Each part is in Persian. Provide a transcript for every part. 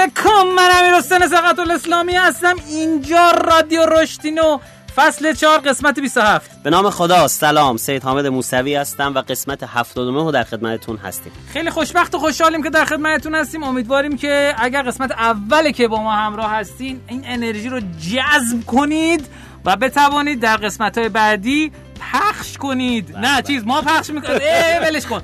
علیکم من امیر حسین سقط الاسلامی هستم. اینجا رادیو رشتینو فصل 4 قسمت 27 به نام خدا سلام. سید حامد موسوی هستم و قسمت 79 رو در خدمتتون هستیم. خیلی خوشبخت و خوشحالیم که در خدمتتون هستیم. امیدواریم که اگر قسمت اوله که با ما همراه هستین این انرژی رو جذب کنید و بتوانید در قسمت های بعدی پخش کنید. نه چیز ما پخش می‌کنیم. ولش کن.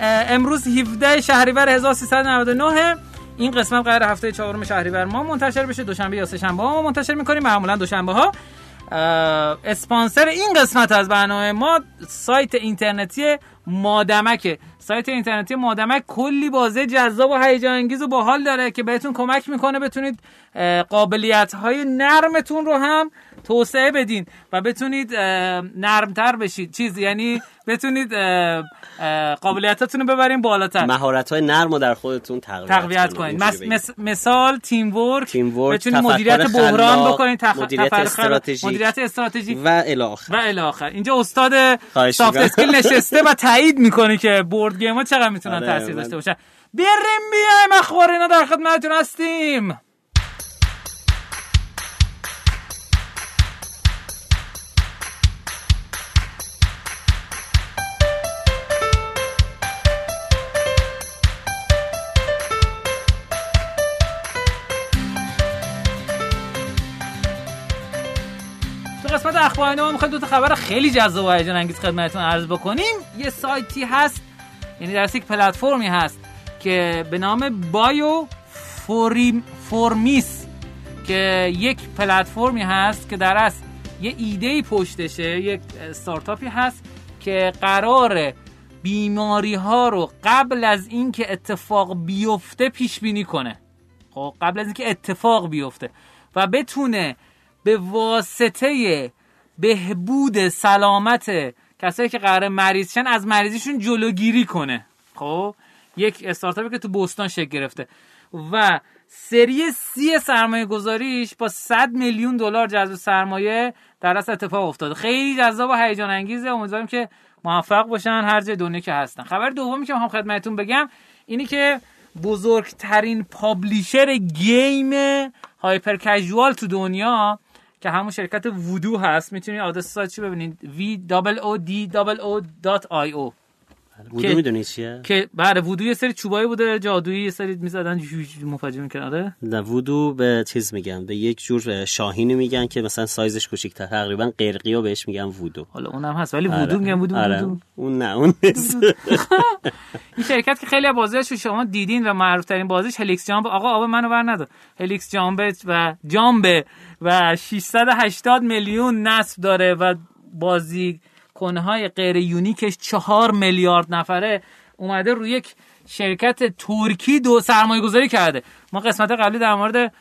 امروز 17 شهریور 1399 این قسمت قرار هفته چهارم شهریور ما منتشر بشه دوشنبه یا سه شنبه ما منتشر می‌کنیم معمولا دوشنبه ها. اسپانسر این قسمت از برنامه ما سایت اینترنتی مادمکه سایت اینترنتی مادمک کلی بازه جذاب و هیجان انگیز و باحال داره که بهتون کمک می‌کنه بتونید قابلیت های نرمتون رو هم توسعه بدین و بتونید نرمتر بشید چیز یعنی بتونید قابلیتاتون رو ببرین بالاتر. مهارت های نرم رو در خودتون تقویت, تقویت کنید. مس... مثال تیم ورک, تیم ورک بتونید مدیریت بحران بکنید تخ... مدیریت استراتژی مدیریت استراتژی و الی آخر و الی آخر اینجا استاد soft skill نشسته و تایید می‌کنه که board game ها چقدر می‌تونن آره تاثیر داشته باشن. بریم بیایم اخبار اینا در خدمتتون هستیم. اخبار ما می‌خوایم دو تا خبر خیلی جذاب و هیجان انگیز خدمتتون عرض بکنیم. یه سایتی هست یعنی در یک پلتفرمی هست که به نام Biofourmis که یک پلتفرمی هست که در اصل یه ایده پشتشه یک استارتاپی هست که قرار بیماری ها رو قبل از اینکه اتفاق بیفته پیش بینی کنه. خب قبل از اینکه اتفاق بیفته و بتونه به واسطه بهبود سلامت کسایی که قرار مریض از مریضیشون جلوگیری کنه. خب؟ یک استارتاپی که تو بوستان شکل گرفته. و سری سی سرمایه گذاریش با 100 میلیون دلار جذب سرمایه در اصل اتفاق افتاده. خیلی جذاب و هیجان انگیزه. امیدواریم که موفق باشن هر جای دنیا که هستن. خبر دومی که می‌خوام خدمتتون بگم اینی که بزرگترین پابلیشر گیم هایپر کژوال تو دنیا که همون شرکت وودو هست. می‌تونید آدرس سایت چی ببینید؟ V o d o o. وودو می‌دونی چیه؟ که بله وودو یه سری چوبایی بوده جادویی یه سری می‌زدن مفاجئه می‌کردن آره؟ نه وودو به چیز میگن به یک جور شاهینی میگن که مثلا سایزش کوچیک‌تر تقریبا قرقی رو بهش میگن وودو. حالا اونم هست ولی آره. وودو میگن وودو آره. وودو. اون نه اون نیست. این شرکت که خیلی بازیش شما دیدین و معروف ترین بازیش Helix Jump آقا آب منو بر ندار Helix Jump و Jump و 680 میلیون نصب داره و بازی کنهای غیر unique ش چهار میلیارد نفره اومده روی یک شرکت ترکی دو سرمایه گذاری کرده. ما قسمت قبلی در مورد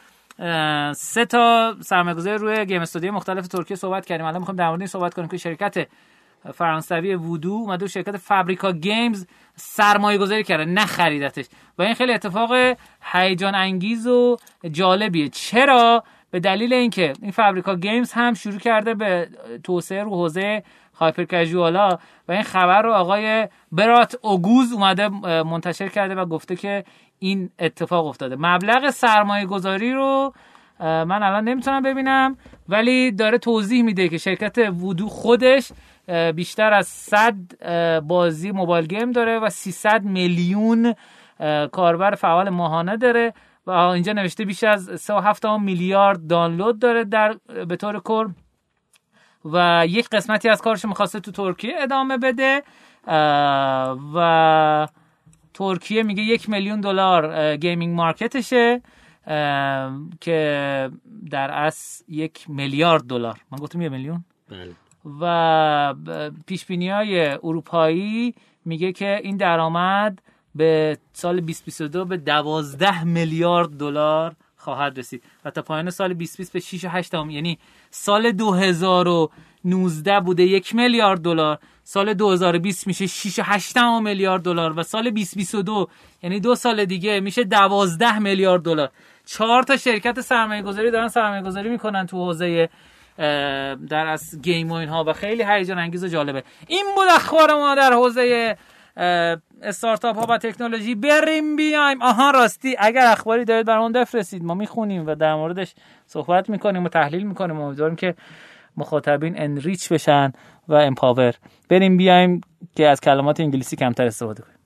سه تا سرمایه گذاری روی game studio مختلف ترکیه صحبت کردیم. الان می‌خوایم در مورد این صحبت کنیم که شرکت فرانسوی وودو اومده شرکت Fabrika Games سرمایه گذاری کرده نه خریدتش. و این خیلی اتفاق هیجان انگیز و جالبیه. چرا؟ به دلیل اینکه این Fabrika Games هم شروع کرده به توسعه رو حوزه hyper casual ا و این خبر رو آقای برات اوگوز اومده منتشر کرده و گفته که این اتفاق افتاده. مبلغ سرمایه گذاری رو من الان نمی‌تونم ببینم ولی داره توضیح میده که شرکت وودو خودش بیشتر از 100 بازی mobile game داره و 300 میلیون کاربر فعال ماهانه داره. و اینجا نوشته بیش از 3.7 میلیارد دانلود داره در به طور کل. و یک قسمتی از کارش می‌خواسته تو ترکیه ادامه بده و ترکیه میگه یک میلیون دلار gaming market شه که در اصل یک میلیارد دلار. من گفتم یه میلیون؟ بله. و پیش های اروپایی میگه که این درآمد به سال 2022 به 12 میلیارد دلار خواهد رسید. و تا پایان سال 2020 به 6 و 8 یعنی سال 2019 بوده یک میلیارد دلار. سال 2020 میشه 6 و 8 میلیارد دلار. و سال 2022 یعنی دو سال دیگه میشه 12 میلیارد دلار. چهار تا شرکت سرمایه گذاری دارن سرمایه گذاری می‌کنن تو حوزه در از گیم و اینها و خیلی هیجان انگیز و جالبه. این بود اخبار ما در حوزه استارتاپ ها و تکنولوژی بریم بیایم. آها راستی اگر اخباری دارید برامون بفرستید. ما می‌خونیم و در موردش صحبت می‌کنیم و تحلیل می‌کنیم. امیدواریم که مخاطبین انریچ بشن و امپاور بریم بیایم که از کلمات انگلیسی کمتر استفاده کنیم.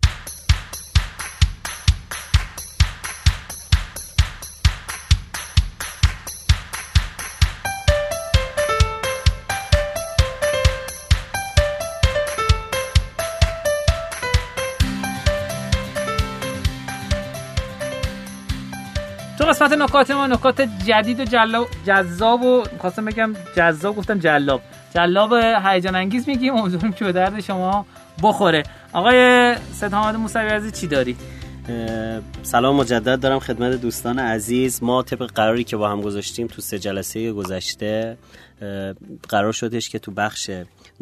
قسمت نکات ما نکات جدید و جلاب جذاب و خواستم بگم جذاب گفتم جلاب. جلاب هیجان انگیز میگیم. امیدواریم که به درد شما بخوره. آقای سید حامد موسوی عزیز چی داری؟ سلام مجدد دارم خدمت دوستان عزیز. ما طبق قراری که با هم گذاشتیم تو سه جلسه گذشته قرار شدش که تو بخش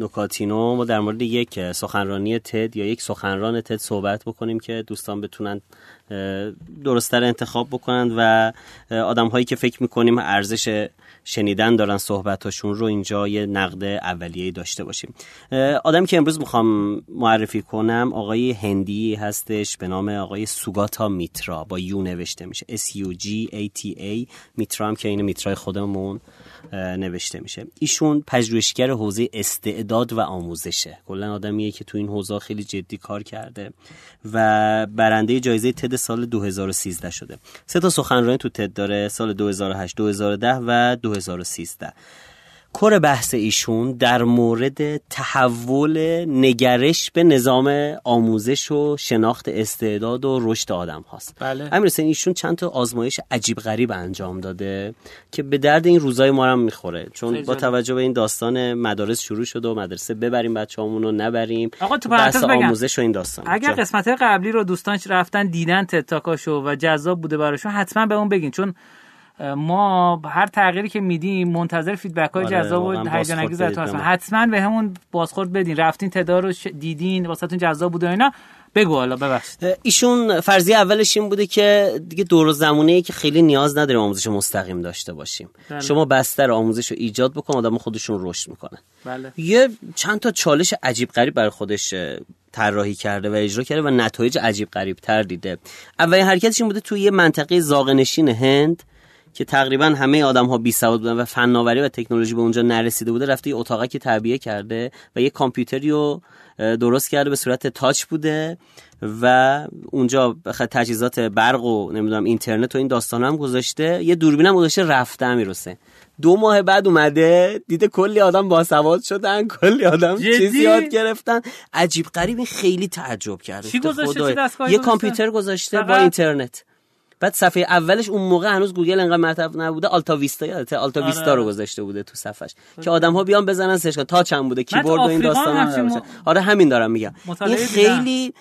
نکاتینو ما در مورد یک سخنرانی تد یا یک سخنران تد صحبت بکنیم که دوستان بتونن درستتر انتخاب بکنند و آدم هایی که فکر می‌کنیم ارزش شنیدن دارن صحبتاشون رو اینجا یه نقد اولیه داشته باشیم. آدمی که امروز می‌خوام معرفی کنم آقای هندی هستش به نام آقای سوگاتا میترا با یو نوشته میشه. S U G A T A. میترا هم که این میترای خودمون نوشته میشه. ایشون پژوهشگر حوزه استعداد و آموزشه. کلا آدمیه که تو این حوزه خیلی جدی کار کرده و برنده جایزه تد سال 2013 شده. سه تا سخنرانی تو تد داره سال 2008 2010 و 2013 کور بحث ایشون در مورد تحول نگرش به نظام آموزش و شناخت استعداد و رشد آدم هاست. بله. امیر ایشون چند تا آزمایش عجیب غریب انجام داده که به درد این روزای ما هم می‌خوره. چون با توجه به این داستان مدارس شروع شده و مدرسه ببریم بچه‌هامون رو نبریم. آقا تو بحث آموزش و این داستان. اگر قسمت قبلی رو دوستان رفتن دیدن تتاکاشو و جذاب بوده براشون حتما به اون بگین. چون ما هر تغییری که میدیم منتظر فیدبک های آره جذاب و هیجان انگیز هستن حتما به همون بازخورد بدین. رفتین تدا رو دیدین واسهتون جذاب بوده اینا. بگو حالا ببخشید. ایشون فرضیه اولش این بوده که دیگه دور زمونه ای که خیلی نیاز نداریم آموزش مستقیم داشته باشیم. بله. شما بستر آموزش رو ایجاد بکن آدم خودشون رشد می‌کنن بله. یه چند تا چالش عجیب غریب برای خودش طراحی کرده و اجرا کرده و نتایج عجیب غریب تر دیده. اولین حرکتش این بوده توی یه منطقه زاغنشین هند که تقریبا همه آدم ها بی سواد بودن و فناوری و تکنولوژی به اونجا نرسیده بوده رفته یه اتاقی که تعبیه کرده و یه کامپیوتری رو درست کرده به صورت تاچ بوده و اونجا تجهیزات برق و نمی‌دونم اینترنت و این داستان هم گذاشته. یه دوربین هم گذاشته رفته می‌رسه دو ماه بعد اومده دیده کلی آدم باسواد شدن کلی آدم چیزی یاد گرفتن. عجیب غریب خیلی تعجب کرده چی گذاشته؟ یه کامپیوتر گذاشته با اینترنت. بعد صفحه اولش اون موقع هنوز گوگل انقدر مرتب نبوده آلتا ویستا یادته؟ آلتا آره. ویستا رو گذاشته بوده تو صفحش. که آدم ها بیان بزنن search تا چند بوده؟ کیبورد و این داستان م... آره همین دارم میگم. این خیلی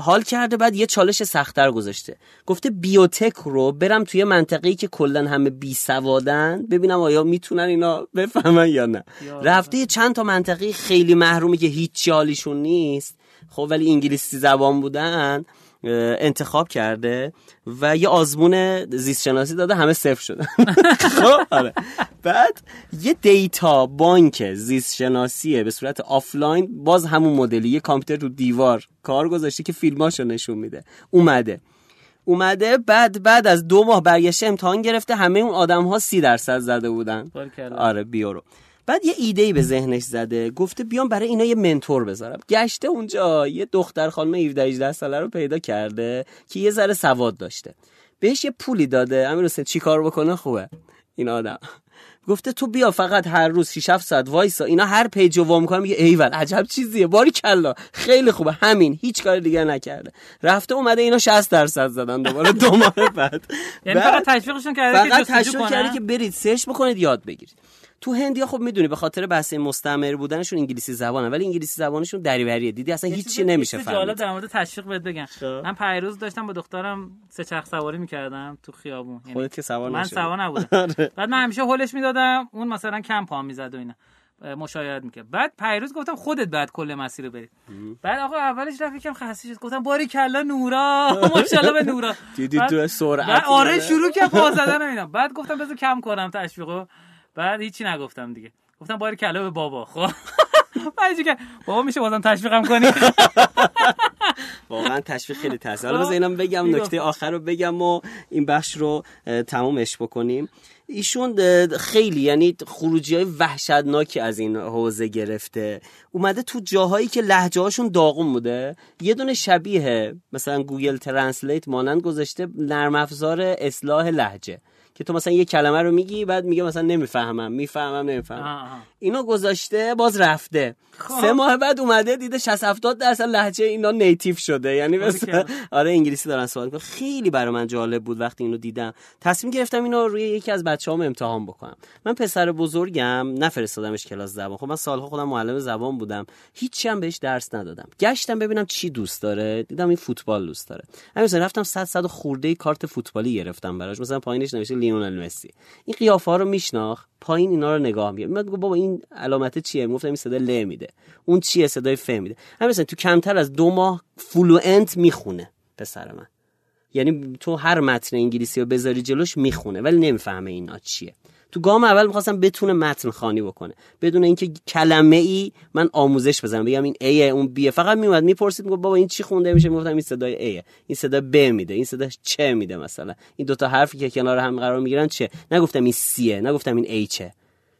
حال کرده بعد یه چالش سختتر گذاشته. گفته biotech رو برم توی منطقه‌ای که کلا همه بی سوادن ببینم آیا می‌تونن اینا بفهمن یا نه. رفته چند تا منطقه خیلی محرومی که هیچ حالیشون نیست. خب ولی انگلیسی زبان بودن. انتخاب کرده و یه آزمون زیست شناسی داده همه صفر شده. خب آره. بعد یه data bank زیست شناسیه به صورت آفلاین باز همون مدلی. یه کامپیوتر تو دیوار کار گذاشته که فیلماشو نشون میده. اومده. اومده بعد بعد از دو ماه برگشته امتحان گرفته همه اون آدم ها سی درصد زده بودن. آره بیورو. بعد یه ایده ای به ذهنش زده گفته بیام برای اینا یه mentor بذارم. گشته اونجا یه دختر خانم 17 18 ساله رو پیدا کرده که یه ذره سواد داشته. بهش یه پولی داده. امیر حسین چی کار بکنه؟ خوبه. این آدم. گفته تو بیا فقط هر روز 6 7 ساعت وایسا. اینا هر page رو وا می‌کنم میگه ایول عجب چیزیه. باریکلا. خیلی خوبه. همین. هیچ کار دیگه نکرده. رفته اومده اینا 60 درصد زدن دوباره. دو ماه بعد. یعنی فقط تشویقشون کرده فقط تشویق کرده که برید سرچ بکنید یاد بگیرید. تو هندیا خب می‌دونی به خاطر بحث مستعمر بودنشون انگلیسی زبانه ولی انگلیسی زبانشون دریوریه. دیدی؟ اصلا هیچی نمیشه فهمید جالب در مورد تشویق بهت بگم. خب. من پیروز داشتم با دخترم سه چرخ سواری می‌کردم تو خیابون. یعنی خودت که سوار من سوار نبودم. آره. بعد من همیشه هولش می‌دادم اون مثلا کم پا می‌زد و اینا. مشاهده می‌کرد. بعد پیروز گفتم خودت بعد کل مسیر بری. بعد آقا اولش رفت یکم خسته شد. گفتم باری کلا نورا. ماشاءالله به نورا. دیدی تو سرعت آره شروع کرد پا زدن اینا. بعد گفتم بذار کم کنم تشویقو. بعد هیچی نگفتم دیگه. گفتم باری کلا به بابا خب. بعد که بابا میشه بازم تشویقم کنی؟ واقعا تشویق خیلی تاثیر حالا بذار اینم بگم نکته آخر رو بگم و این بخش رو تمومش بکنیم. ایشون خیلی یعنی خروجی های وحشتناکی از این حوزه گرفته. اومده تو جاهایی که لهجه هاشون داغون بوده. یه دونه شبیه مثلا Google Translate مانند گذاشته نرم افزار اصلاح لهجه که تو مثلا یه کلمه رو میگی بعد میگه مثلا نمی‌فهمم می‌فهمم نمی‌فهمم. اینو گذاشته باز رفته. خب. سه ماه بعد اومده دیده 60 70 درصد لهجه اینا native شده. یعنی مثلا آره انگلیسی دارن صحبت می‌کنن. خیلی برای من جالب بود وقتی اینو دیدم. تصمیم گرفتم اینو روی یکی از بچه‌هام امتحان بکنم. من پسر بزرگم نفرستادمش کلاس زبان. خب من سالها خودم معلم زبان بودم. هیچی هم بهش درس ندادم. گشتم ببینم چی دوست داره. دیدم این فوتبال دوست داره. همین رفتم 100 100 خورده کارت فوتبالی گرفتم براش. مثلا پایینش نوشته لیونل مسی. این قیافه رو میشناخت؟ پایین اینا رو نگاه میگه میگه بابا این علامت چیه؟ می‌گفتم این صدا ل میده. اون چیه؟ صدای ف میده. همین تو کمتر از دو ماه fluent می‌خونه پسر من. یعنی تو هر متن انگلیسی رو بذاری جلوش می‌خونه ولی نمی‌فهمه اینا چیه. تو گام اول می‌خواستم بتونه متن خوانی بکنه. بدون اینکه کلمه ای من آموزش بزنم. بگم این A اون B فقط میومد می‌پرسید می‌گفت بابا این چی خونده میشه؟ می‌گفتم این صدای ای این صدا ب میده این صدا چه میده مثلا. این دوتا حرفی که کنار هم قرار می‌گیرن چه؟ نگفتم این C ئه نگفتم این H چه؟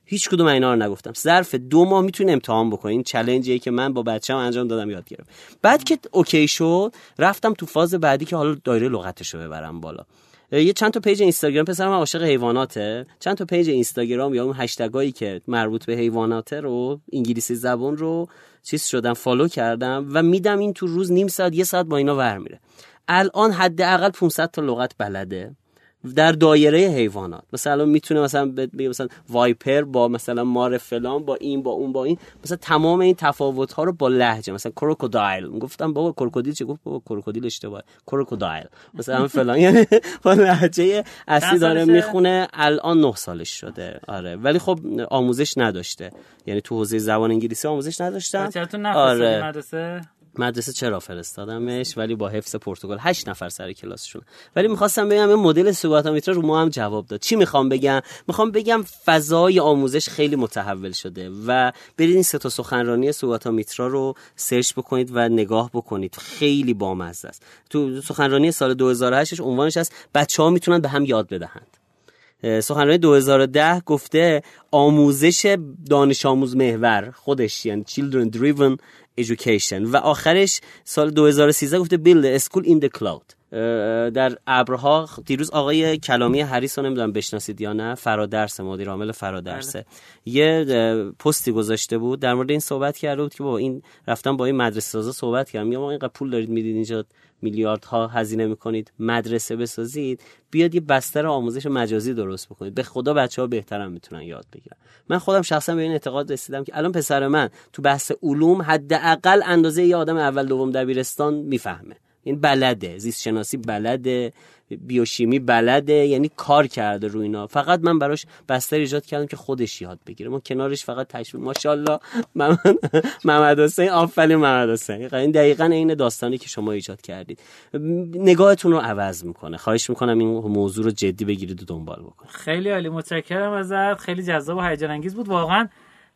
هیچ کدوم اینا رو نگفتم. ظرف دو ماه می‌تونی امتحان بکنی این challenge ی که من با بچه‌م انجام دادم یاد گرفتم. بعد که okay شد رفتم تو فاز بعدی که حالا دایره لغتشو ببرم بالا. یه چند تا page اینستاگرام پسرم عاشق حیواناته. چند تا page اینستاگرام یا اون hashtag ایی که مربوط به حیواناته رو انگلیسی زبان رو چیز شدم follow کردم و میدم این تو روز نیم ساعت یه ساعت با اینا ور میره. الان حداقل 500 تا لغت بلده. در دایره حیوانات. مثلا می‌تونه مثلا بگه مثلا viper با مثلا مار فلان با این با اون با این. مثلا تمام این تفاوت ها رو با لهجه مثلا crocodile گفتم بابا کروکودیل چه گفت بابا کروکودیل اشتباه crocodile مثلا فلان. یعنی با لهجه اصلی داره می‌خونه. الان 9 سالش شده. آره. ولی خب آموزش نداشته. یعنی تو حوزه زبان انگلیسی آموزش نداشتم. آره. مدرسه؟ مدرسه چرا فرستادمش؟ ولی با حفظ پرتغال هشت نفر سر کلاسشون. ولی می‌خواستم بگم این مدل سوگاتامیترا رو ما هم جواب داد. چی می‌خوام بگم؟ می‌خوام بگم فضای آموزش خیلی متحول شده و برید این سه تا سخنرانی سوگاتامیترا رو سرچ بکنید و نگاه بکنید. خیلی بامزه است. تو سخنرانی سال 2008 عنوانش هست بچه ها می‌تونن به هم یاد بدهند. سخنرانی 2010 گفته آموزش دانش آموز محور خودش یعنی children driven education و آخرش سال 2013 گفته build a school in the cloud در ابرها دیروز آقای کلامی حریص رو نمی‌دونم بشناسید یا نه فرادرس مدیر عامل فرادرسه. بله. یه پستی گذاشته بود در مورد این صحبت کرده بود که با این رفتن با این مدرسه سازا صحبت کردم. یا ما اینقدر پول دارید می‌دید اینجا میلیاردها هزینه می‌کنید مدرسه بسازید بیاد یه بستر آموزش مجازی درست بکنید. به خدا بچه ها بهترم می‌تونن یاد بگیرن. من خودم شخصا به این اعتقاد رسیدم که الان پسر من تو بحث علوم حداقل اندازه یه آدم اول دوم دبیرستان می‌فهمه. این بلده زیست شناسی بلده بیوشیمی بلده یعنی کار کرده روی اینا. فقط من براش بستر ایجاد کردم که خودش یاد بگیره. ما کنارش فقط تشویق ماشاءالله محمد حسین آفرین محمد حسین. دقیقا این داستانی که شما ایجاد کردید. نگاهتون رو عوض می‌کنه. خواهش می‌کنم این موضوع رو جدی بگیرید و دنبال بکنید. خیلی عالی. متشکرم ازت. خیلی جذاب و هیجان انگیز بود. واقعا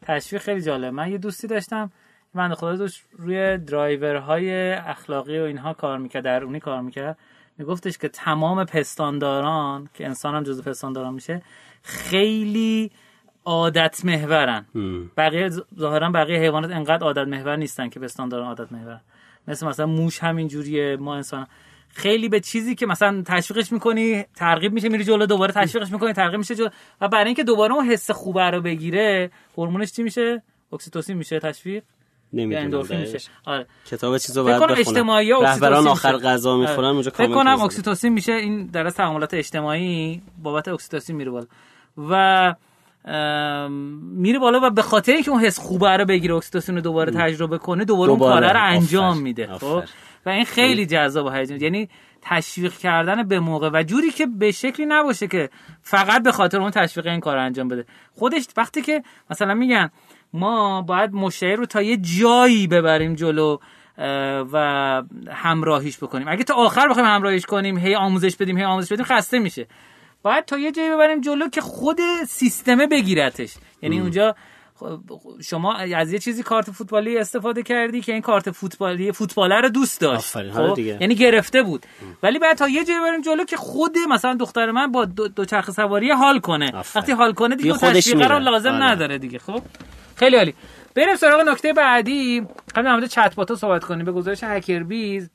تشویق خیلی جالب. من یه دوستی داشتم. من خدا داشت روی درایورهای اخلاقی و اینها کار می‌کرد در اونی کار می‌کرد. میگفتش که تمام پستانداران که انسان هم جزو پستانداران میشه خیلی عادت محورن بقیه ظاهرا بقیه حیوانات انقدر عادت محور نیستن که پستانداران عادت محور مثل مثلا موش همین جوریه ما انسان خیلی به چیزی که مثلا تشویقش می‌کنی ترغیب میشه میری جلو دوباره تشویقش می‌کنی ترغیب میشه جلو. و برای اینکه دوباره اون حس خوبه رو بگیره هورمونش چی میشه؟ اکسیتوسین میشه تشویق. نمی‌دونم میشه. آره. کتاب چیزو باید بخونم. اجتماعی رهبران آخر غذا می‌خورن آره. اونجا فکر کنم اکسیتوسین میشه این در تعاملات اجتماعی بابت اکسیتوسین میره بالا. و میره بالا و به خاطر اینکه اون حس خوبه رو بگیره اکسیتوسین رو دوباره تجربه کنه دوباره, دوباره. اون کار رو انجام میده. خب؟ و این خیلی جذاب و هیجان. یعنی تشویق کردن به موقع و جوری که به شکلی نباشه که فقط به خاطر اون تشویق این کار انجام بده. خودش وقتی که مثلا میگن ما باید مشتری رو تا یه جایی ببریم جلو و همراهیش بکنیم. اگه تا آخر بخوایم همراهیش کنیم هی آموزش بدیم هی آموزش بدیم خسته میشه. باید تا یه جایی ببریم جلو که خود سیستمه بگیرتش. یعنی اونجا شما از یه چیزی کارت فوتبالی استفاده کردی که این کارت فوتبالی فوتبالر رو دوست داشت. خب؟ یعنی گرفته بود. ولی بعد تا یه جایی بریم جلو که خود مثلا دختر من با دو, دو چرخ سواری حال کنه. وقتی حال کنه دیگه تشویق رو لازم آره. نداره دیگه خب؟ خیلی عالی. بریم سراغ نکته بعدی. قبل در چت بات صحبت کنیم به گزارش هکر بیز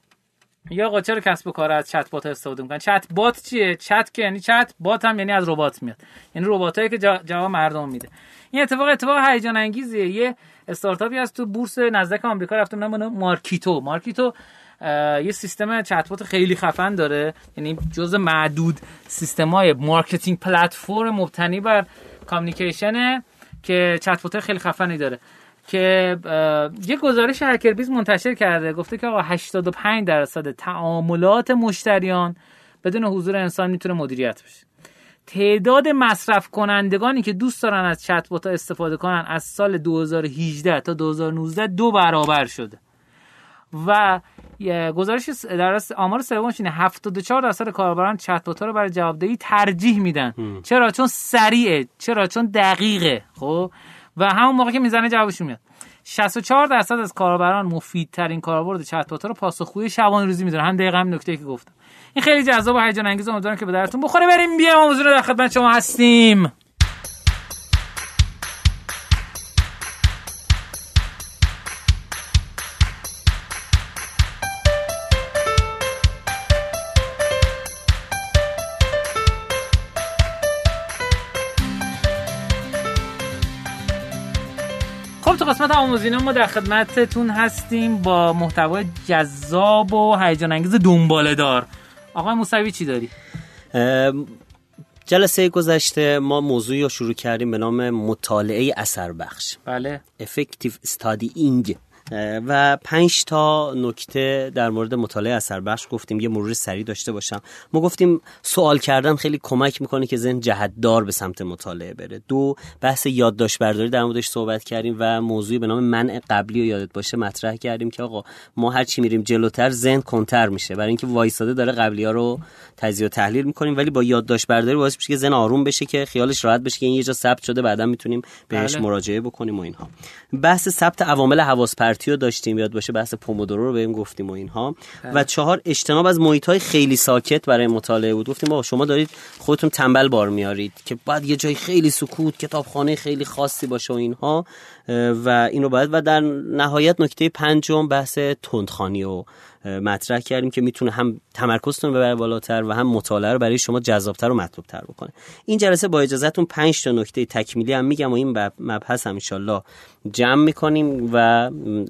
یا آقا چرا کسب و کار از چت بات استفاده می‌کنن؟ چت بات چیه؟ چت که یعنی چت بات هم یعنی از ربات میاد. یعنی رباتایی که جواب مردم میده. این اتفاق اتفاق هیجان انگیزیه. یه استارتاپی از تو بورس نزدیک آمریکا رفتم نام مارکیتو. مارکیتو یه سیستم چت بات خیلی خفن داره. یعنی جز معدود سیستمای مارکتینگ پلتفرم مبتنی بر کامیکیشن که چت خیلی خفنی داره که یه گزارش هکربیز منتشر کرده گفته که آقا 85 درصد تعاملات مشتریان بدون حضور انسان می‌تونه مدیریت بشه. تعداد مصرف کنندگانی که دوست دارن از چت بوت استفاده کنن از سال 2018 تا 2019 دو برابر شده. و گزارش در آمار سومش اینه 74 درصد کاربران چت بوت رو برای جوابدهی ترجیح میدن. چرا؟ چون سریعه. چرا؟ چون دقیقه. خب؟ و همون موقع که می‌زنه جوابشون میاد. 64 درصد از کاربران مفیدترین کاربرد چت بات رو پاسخگوی شبانه روزی می‌دونن هم دقیقا هم نکته که گفتم. این خیلی جذاب و هیجان انگیز امیدوارم که به درتون بخوره. بریم بیام. رو در خدمت شما هستیم. آموزینه ما در خدمتتون هستیم با محتوای جذاب و هیجان انگیز دنباله دار آقای موسوی چی داری؟ جلسه گذشته ما موضوعی رو شروع کردیم به نام مطالعه اثر بخش بله. Effective Studying. و پنج تا نکته در مورد مطالعه اثر بخش گفتیم. یه مرور سریع داشته باشم. ما گفتیم سوال کردن خیلی کمک می‌کنه که ذهن دار به سمت مطالعه بره. دو بحث یادداشت برداری در موردش صحبت کردیم و موضوعی به نام منع قبلی و یادت باشه مطرح کردیم که آقا ما هر چی میریم جلوتر ذهن کنتر میشه. برای اینکه وایساده داره قبلی ها رو تجزیه و تحلیل می‌کنیم ولی با یادداشت برداری باعث میشه که ذهن آروم بشه که خیالش راحت بشه که این یه جا ثبت شده بعدا می‌تونیم بهش بله. مراجعه بکنیم و اینها. بحث ثبت عوامل حواس رو داشتیم یاد باشه بحث پومودورو رو بهم گفتیم و اینها. بله. و چهار اجتناب از محیط های خیلی ساکت برای مطالعه بود. گفتیم با شما دارید خودتون تنبل بار میارید که بعد یه جای خیلی سکوت کتابخانه خیلی خاصی باشه و اینها. و اینو باید و در نهایت نکته پنجم بحث تندخانی و مطرح کردیم که می‌تونه هم تمرکزتون ببره بالاتر و هم مطالعه رو برای شما جذابتر و مطلوبتر بکنه. این جلسه با اجازهتون 5 تا نکته تکمیلی هم میگم و این مبحث هم انشالله جمع می‌کنیم و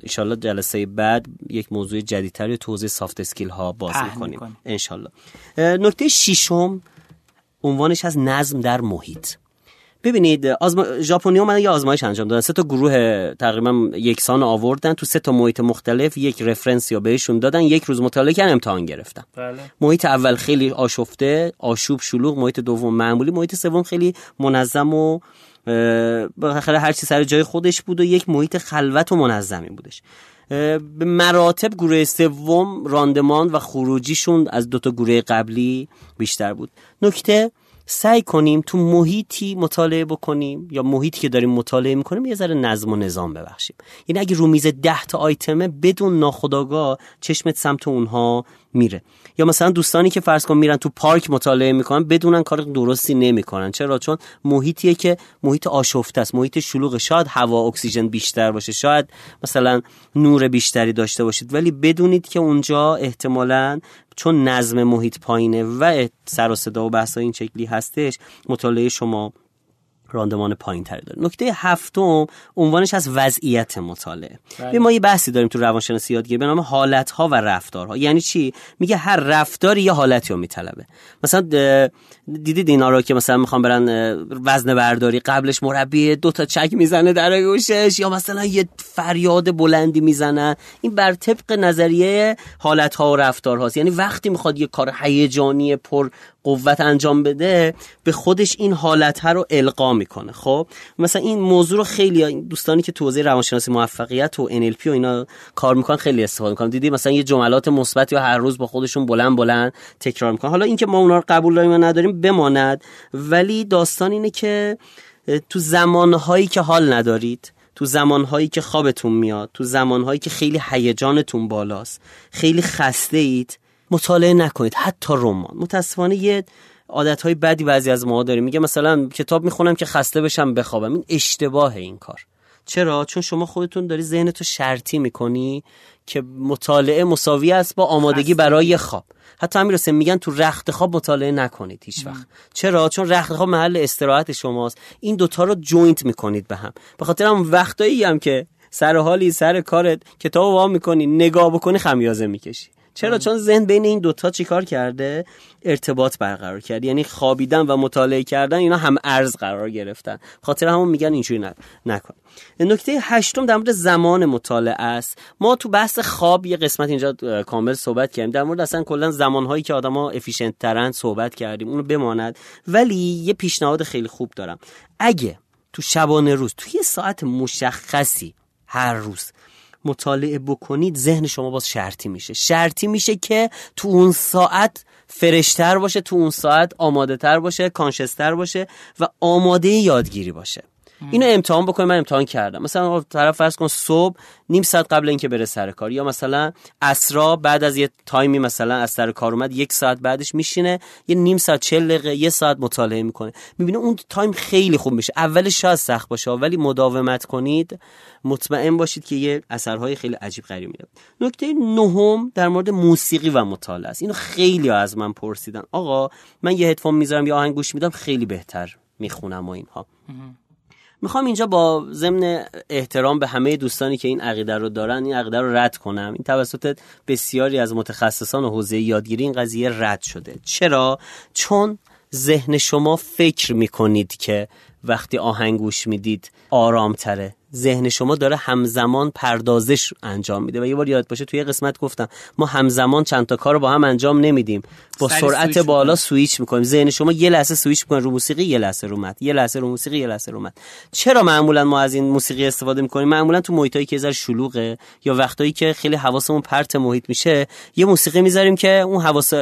انشالله جلسه بعد یک موضوع جدیدتر توضیح سافت اسکیل ها باز می‌کنیم. انشالله. نکته ششم عنوانش از نظم در محیط. ببینید آزما... ژاپنیا من یه آزمایش انجام دادن. سه تا گروه تقریبا یکسان آوردن. تو سه تا محیط مختلف یک رفرنس یا بهشون دادن یک روز مطالعه کردن امتحان گرفتن. بله. محیط اول خیلی آشفته آشوب شلوغ. محیط دوم معمولی محیط سوم خیلی منظم و بالاخره هر چی سر جای خودش بود و یک محیط خلوت و منظمی بودش. به مراتب گروه سوم راندمان و خروجیشون از دو تا گروه قبلی بیشتر بود. نکته سعی کنیم تو محیطی مطالعه بکنیم یا محیطی که داریم مطالعه می‌کنیم یه ذره نظم و نظام ببخشیم. یعنی اگه رو میز ده تا آیتمه بدون ناخداگاه چشمت سمت اونها میره. یا مثلا دوستانی که فرض کن میرن تو پارک مطالعه می‌کنن بدونن کار درستی نمی‌کنن. چرا؟ چون محیطیه که محیط آشفته است محیط شلوغ شاید هوا اکسیژن بیشتر باشه شاید مثلا نور بیشتری داشته باشید. ولی بدونید که اونجا احتمالا چون نظم محیط پایینه و سر و صدا و بحث این شکلی هستش مطالعه شما راندمان پایین تری داره. نکته هفتم عنوانش از وضعیت مطالعه. بله. ما یه بحثی داریم تو روانشناسی یادگیری به نام حالت ها و رفتارها. یعنی چی؟ میگه هر رفتاری یه حالتی رو میطلبه. مثلا دیدید اینا رو که مثلا می‌خوام برن وزن برداری قبلش مربی دو تا چک می‌زنه در گوشش یا مثلا یه فریاد بلندی می‌زنه. این بر طبق نظریه حالت ها و رفتارهاست. یعنی وقتی می‌خواد یه کار هیجانی پر قوت انجام بده به خودش این حالت رو القا می‌کنه. خب مثلا این موضوع رو خیلی دوستانی که تو روانشناسی موفقیت و NLP و اینا کار می‌کنن خیلی استفاده می‌کنن. دیدی مثلا یه جملات مثبت یا هر روز با خودشون بلند بلند تکرار می‌کنن. حالا اینکه ما اونا رو قبول داریم یا نداریم بماند ولی داستان اینه که تو زمانهایی که حال ندارید تو زمانهایی که خوابتون میاد تو زمانهایی که خیلی هیجانتون بالاست خیلی خسته اید مطالعه نکنید حتی رمان. متاسفانه یه عادت های بدی بعضی از ما داریم. میگه مثلا کتاب می‌خونم که خسته بشم بخوابم. این اشتباه این کار. چرا؟ چون شما خودتون داری ذهنتو شرطی می‌کنی که مطالعه مساوی است با آمادگی برای خواب. حتی همین رسه میگن تو رخت خواب مطالعه نکنید هیچ وقت. چرا؟ چون رخت خواب محل استراحت شماست. این دوتا رو joint می‌کنید به هم. به خاطر هم وقتایی هم که سر حالی سر کارت کتاب وا می‌کنی نگاه بکنی خمیازه می‌کشی. چرا؟ چون ذهن بین این دوتا چیکار کرده؟ ارتباط برقرار کرد. یعنی خوابیدن و مطالعه کردن اینا هم ارز قرار گرفتن. خاطر همون میگن اینجوری نکن. نکته هشتم در مورد زمان مطالعه است. ما تو بحث خواب یه قسمت اینجا کامل صحبت کردیم. در مورد اصلا کلا زمانهایی که آدما افیشنت ترن صحبت کردیم. اونو بماند. ولی یه پیشنهاد خیلی خوب دارم. اگه تو شبانه روز تو یه ساعت مشخصی هر روز مطالعه بکنید ذهن شما باز شرطی میشه. شرطی میشه که تو اون ساعت fresh تر باشه تو اون ساعت آماده تر باشه conscious تر باشه و آماده یادگیری باشه. اینو امتحان بکنید من امتحان کردم. مثلا طرف فرض کن صبح نیم ساعت قبل اینکه بره سر کار. یا مثلا عصرا بعد از یه تایمی مثلا از سر کار اومد یک ساعت بعدش میشینه یه نیم ساعت چل دقیقه یه ساعت مطالعه می‌کنه. می‌بینه اون تایم خیلی خوب میشه. اولش شاید سخت باشه ولی مداومت کنید مطمئن باشید که یه اثرهای خیلی عجیب غریب میده نکته نهم در مورد موسیقی و مطالعه است. اینو خیلی از من پرسیدن. آقا من یه هدفون می‌ذارم یا آهنگ گوش میدم خیلی بهتر می‌خونم و اینها. می‌خوام اینجا با ضمن احترام به همه دوستانی که این عقیده رو دارن این عقیده رو رد کنم. این توسط بسیاری از متخصصان حوزه یادگیری این قضیه رد شده. چرا؟ چون ذهن شما فکر می‌کنید که وقتی آهنگ گوش می‌دید آرامتره. ذهن شما داره همزمان پردازش انجام میده. و یه بار یاد باشه توی قسمت گفتم ما همزمان چند تا کار رو با هم انجام نمیدیم. با سرعت بالا سویچ می‌کنیم. ذهن شما یه لحظه سویچ می‌کنه رو موسیقی یه لحظه رو متن یه لحظه رو موسیقی یه لحظه رو متن. چرا معمولا ما از این موسیقی استفاده می‌کنیم؟ معمولا تو محیطایی که زر شلوغه یا وقتایی که خیلی حواسمون پرت محیط میشه یه موسیقی می‌ذاریم که اون حواس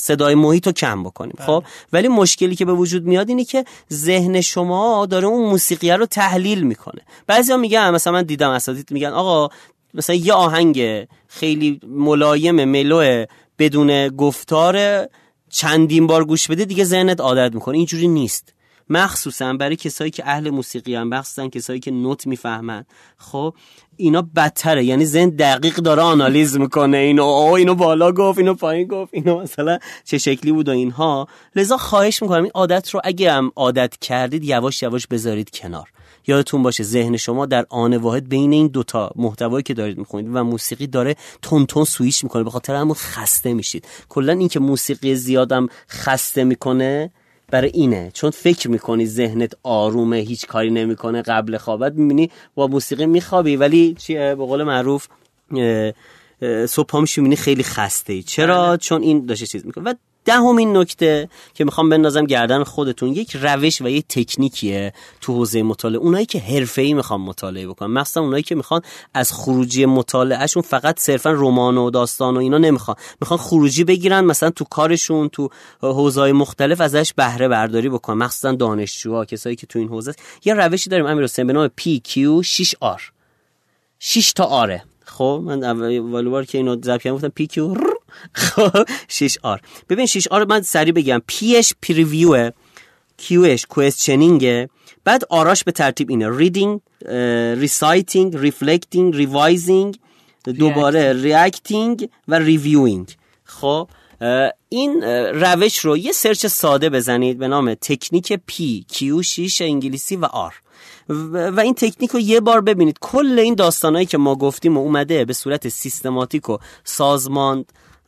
صدای محیط رو کم بکنیم. بله. خب؟ ولی مشکلی که به وجود میاد اینه که ذهن شما داره اون موسیقی رو تحلیل می‌کنه. بعضیا میگن مثلا من دیدم اساتید میگن آقا مثلا یه آهنگ خیلی ملایم ملو بدون گفتار چندین بار گوش بده دیگه ذهنت عادت می‌کنه. اینجوری نیست. مخصوصا برای کسایی که اهل موسیقی هم مخصوصا کسایی که نوت می‌فهمن. خب اینا بدتره. یعنی ذهن دقیق داره آنالیز می‌کنه. اینو او اینو بالا گفت اینو پایین گفت اینو مثلا چه شکلی بود و اینها. لذا خواهش می‌کنم این عادت رو اگه هم عادت کردید یواش یواش بذارید کنار. یادتون باشه ذهن شما در آن واحد بین این دوتا محتوایی که دارید می‌خونید و موسیقی داره تون تون سویش می‌کنه. به خاطر همون خسته میشید. کلا اینکه موسیقی زیادم خسته می‌کنه برای اینه. چون فکر می‌کنی ذهنت آرومه هیچ کاری نمی‌کنه قبل خوابت می‌بینی با موسیقی میخوابی. ولی چیه به قول معروف صبح میشی خیلی خسته ای چرا؟ بله. چون این داشته چیز می‌کنه. و دهمین نکته که می‌خوام بندازم گردن خودتون یک روش و یک تکنیکیه تو حوزه مطالعه. اونایی که حرفه‌ای می‌خوان مطالعه بکنن. مثلا اونایی که می‌خوان از خروجی مطالعهشون فقط صرفا رمان و داستان و اینا نمی‌خوان. می‌خوان خروجی بگیرن مثلا تو کارشون تو حوزه‌های مختلف ازش بهره برداری بکنن. مثلا دانشجوها کسایی که تو این حوزه یه روشی داریم امیر حسین به نام PQ6R 6 تا آره. خب من اول بار که اینو ضبط کردم گفتم PQ خب 6 آر. ببین 6 آر من سریع بگم. پیش پریویو کیوش کوئسچنینگ بعد آراش به ترتیب اینه. ریدینگ ریسایتینگ ریفلکتینگ ریوایزینگ دوباره ریاکتینگ و ریویوینگ. خب این روش رو یه سرچ ساده بزنید به نام تکنیک پی کیو 6 انگلیسی و آر. و این تکنیک رو یه بار ببینید. کل این داستانهایی که ما گفتیم و اومده به صورت سیستماتیک و سازمان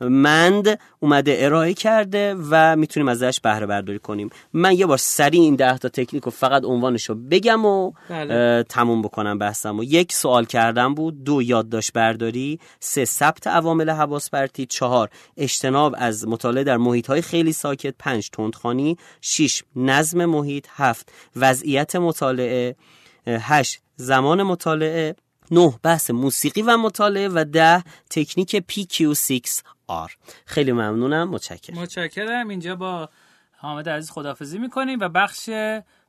مند اومده ارائه کرده و می‌تونیم ازش بهره برداری کنیم من یه بار سریع این ده تا تکنیک رو فقط عنوانش رو بگم و بله. تموم بکنم بحثم و یک سوال کردم بود دو یادداشت برداری سه ثبت عوامل حواس پرتی چهار اجتناب از مطالعه در محیط های خیلی ساکت پنج تندخانی شش نظم محیط هفت وضعیت مطالعه هشت زمان مطالعه نه بحث موسیقی و مطالعه و ده تکنیک PQ6R خیلی ممنونم. متشکرم. متشکرم. اینجا با حامد عزیز خدافزی می‌کنیم و بخش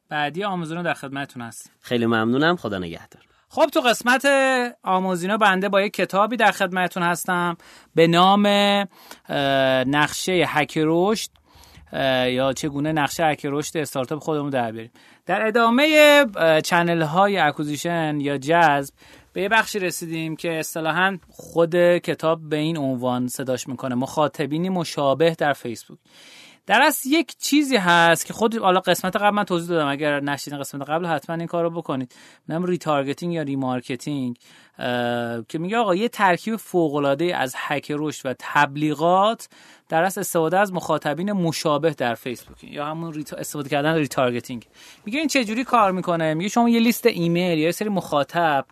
بعدی آموزون در خدمتتون هست خیلی ممنونم. خدا نگهدار. خب تو قسمت آموزینا بنده با یک کتابی در خدمتتون هستم به نام نقشه هک رشد یا چگونه نقشه هک رشد استارتاپ خودمون در بیاریم. در ادامه channel های acquisition یا جذب به یه بخشی رسیدیم که اصطلاحا خود کتاب به این عنوان صداش می‌کنه مخاطبینی مشابه در فیسبوک. در از یک چیزی هست که خود حالا قسمت قبل من توضیح دادم اگر نشنیدین قسمت قبل حتما این کارو بکنید. نام retargeting یا remarketing که میگه آقا یه ترکیب فوق العاده از هک رشد و تبلیغات در از استفاده از مخاطبین مشابه در فیسبوک. یا همون استفاده کردن retargeting. میگه این چه جوری کار می‌کنه؟ میگه شما یه لیست ایمیل یا یه سری مخاطب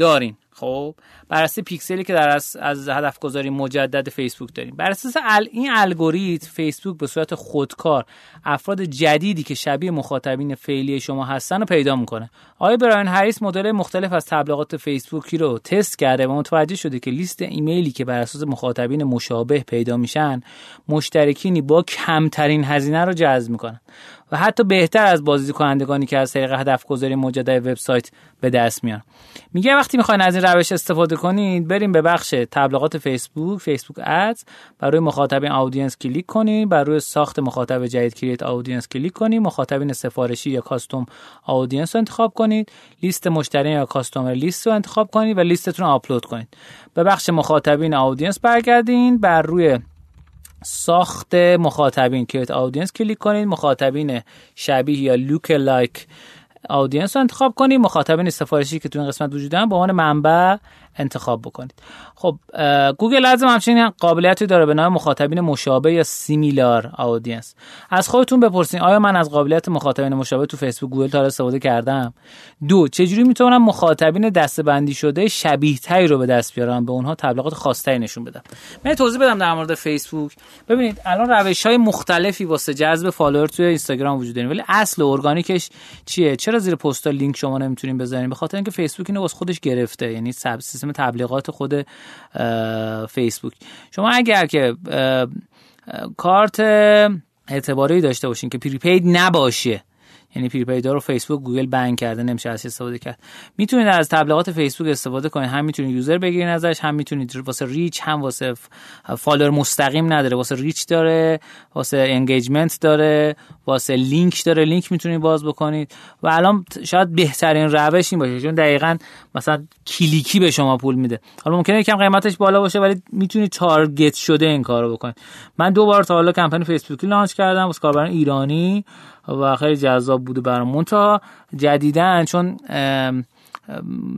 دارین. خب بر اساس پیکسلی که در از, از هدف گذاری مجدد فیسبوک داریم. بر اساس ال... این الگوریتم فیسبوک به صورت خودکار افراد جدیدی که شبیه مخاطبین فعلی شما هستن رو پیدا می‌کنه. آقای براین هریس مدل مختلف از تبلیغات فیسبوکی رو تست کرده و متوجه شده که لیست ایمیلی که بر اساس مخاطبین مشابه پیدا میشن مشترکینی با کمترین هزینه رو جذب می‌کنن. و حتی بهتر از بازدید کنندگانی که از طریق هدف گذاری مجدد وبسایت به دست میان. میگه وقتی می‌خواین از این روش استفاده کنید بریم به بخش تبلیغات فیسبوک Facebook Ads. برای مخاطبین audience کلیک کنید. بر روی ساخت مخاطب جدید create audience کلیک کنید. مخاطبین سفارشی یا custom audience رو انتخاب کنید. لیست مشتری یا customer list رو انتخاب کنید و لیستتون رو آپلود کنید. به بخش مخاطبین audience برگردین. بر روی ساخت مخاطبین create audience کلیک کنید. مخاطبین شبیه یا lookalike audience رو انتخاب کنید. مخاطبین سفارشی که تو این قسمت وجود دارن به عنوان منبع انتخاب بکنید. خب Google Ads همچنین قابلیتی داره به نام مخاطبین مشابه یا similar audience از خودتون بپرسین آیا من از قابلیت مخاطبین مشابه تو فیسبوک Google Ads استفاده کردم؟ دو چجوری می‌تونم مخاطبین دسته‌بندی شده شبیه تری رو به دست بیارم؟ به اونها تبلیغات خاصتری نشون بدم. من توضیح بدم در مورد فیسبوک. ببینید الان روش های مختلفی واسه جذب follower توی اینستاگرام وجود داره ولی اصل ارگانیکش چیه؟ چرا زیر پست لینک شما نمی‌تونین بذارین؟ به خاطر اینکه فیسبوک اینو واسه خودش گرفته یعنی سیستم تبلیغات خود فیسبوک. شما اگر که کارت اعتباری داشته باشین که prepaid نباشه یعنی prepaid ا رو فیسبوک گوگل ban کرده نمیشه ازش استفاده کرد. می‌تونید از تبلیغات فیسبوک استفاده کنید. هم می‌تونید user بگیرین ازش هم می‌تونید واسه reach هم واسه follower مستقیم نداره. واسه reach داره واسه engagement داره واسه لینک داره. لینک می‌تونید باز بکنید. و الان شاید بهترین روش این باشه چون دقیقا مثلا کلیکی به شما پول میده. حالا ممکنه یکم قیمتش بالا باشه ولی می‌تونید target شده این کارو بکنید. من دو بار تا حالا کمپین فیسبوکی launch کردم واسه کاربران ایرانی. و خیلی جذاب بوده برامون تا جدیدن چون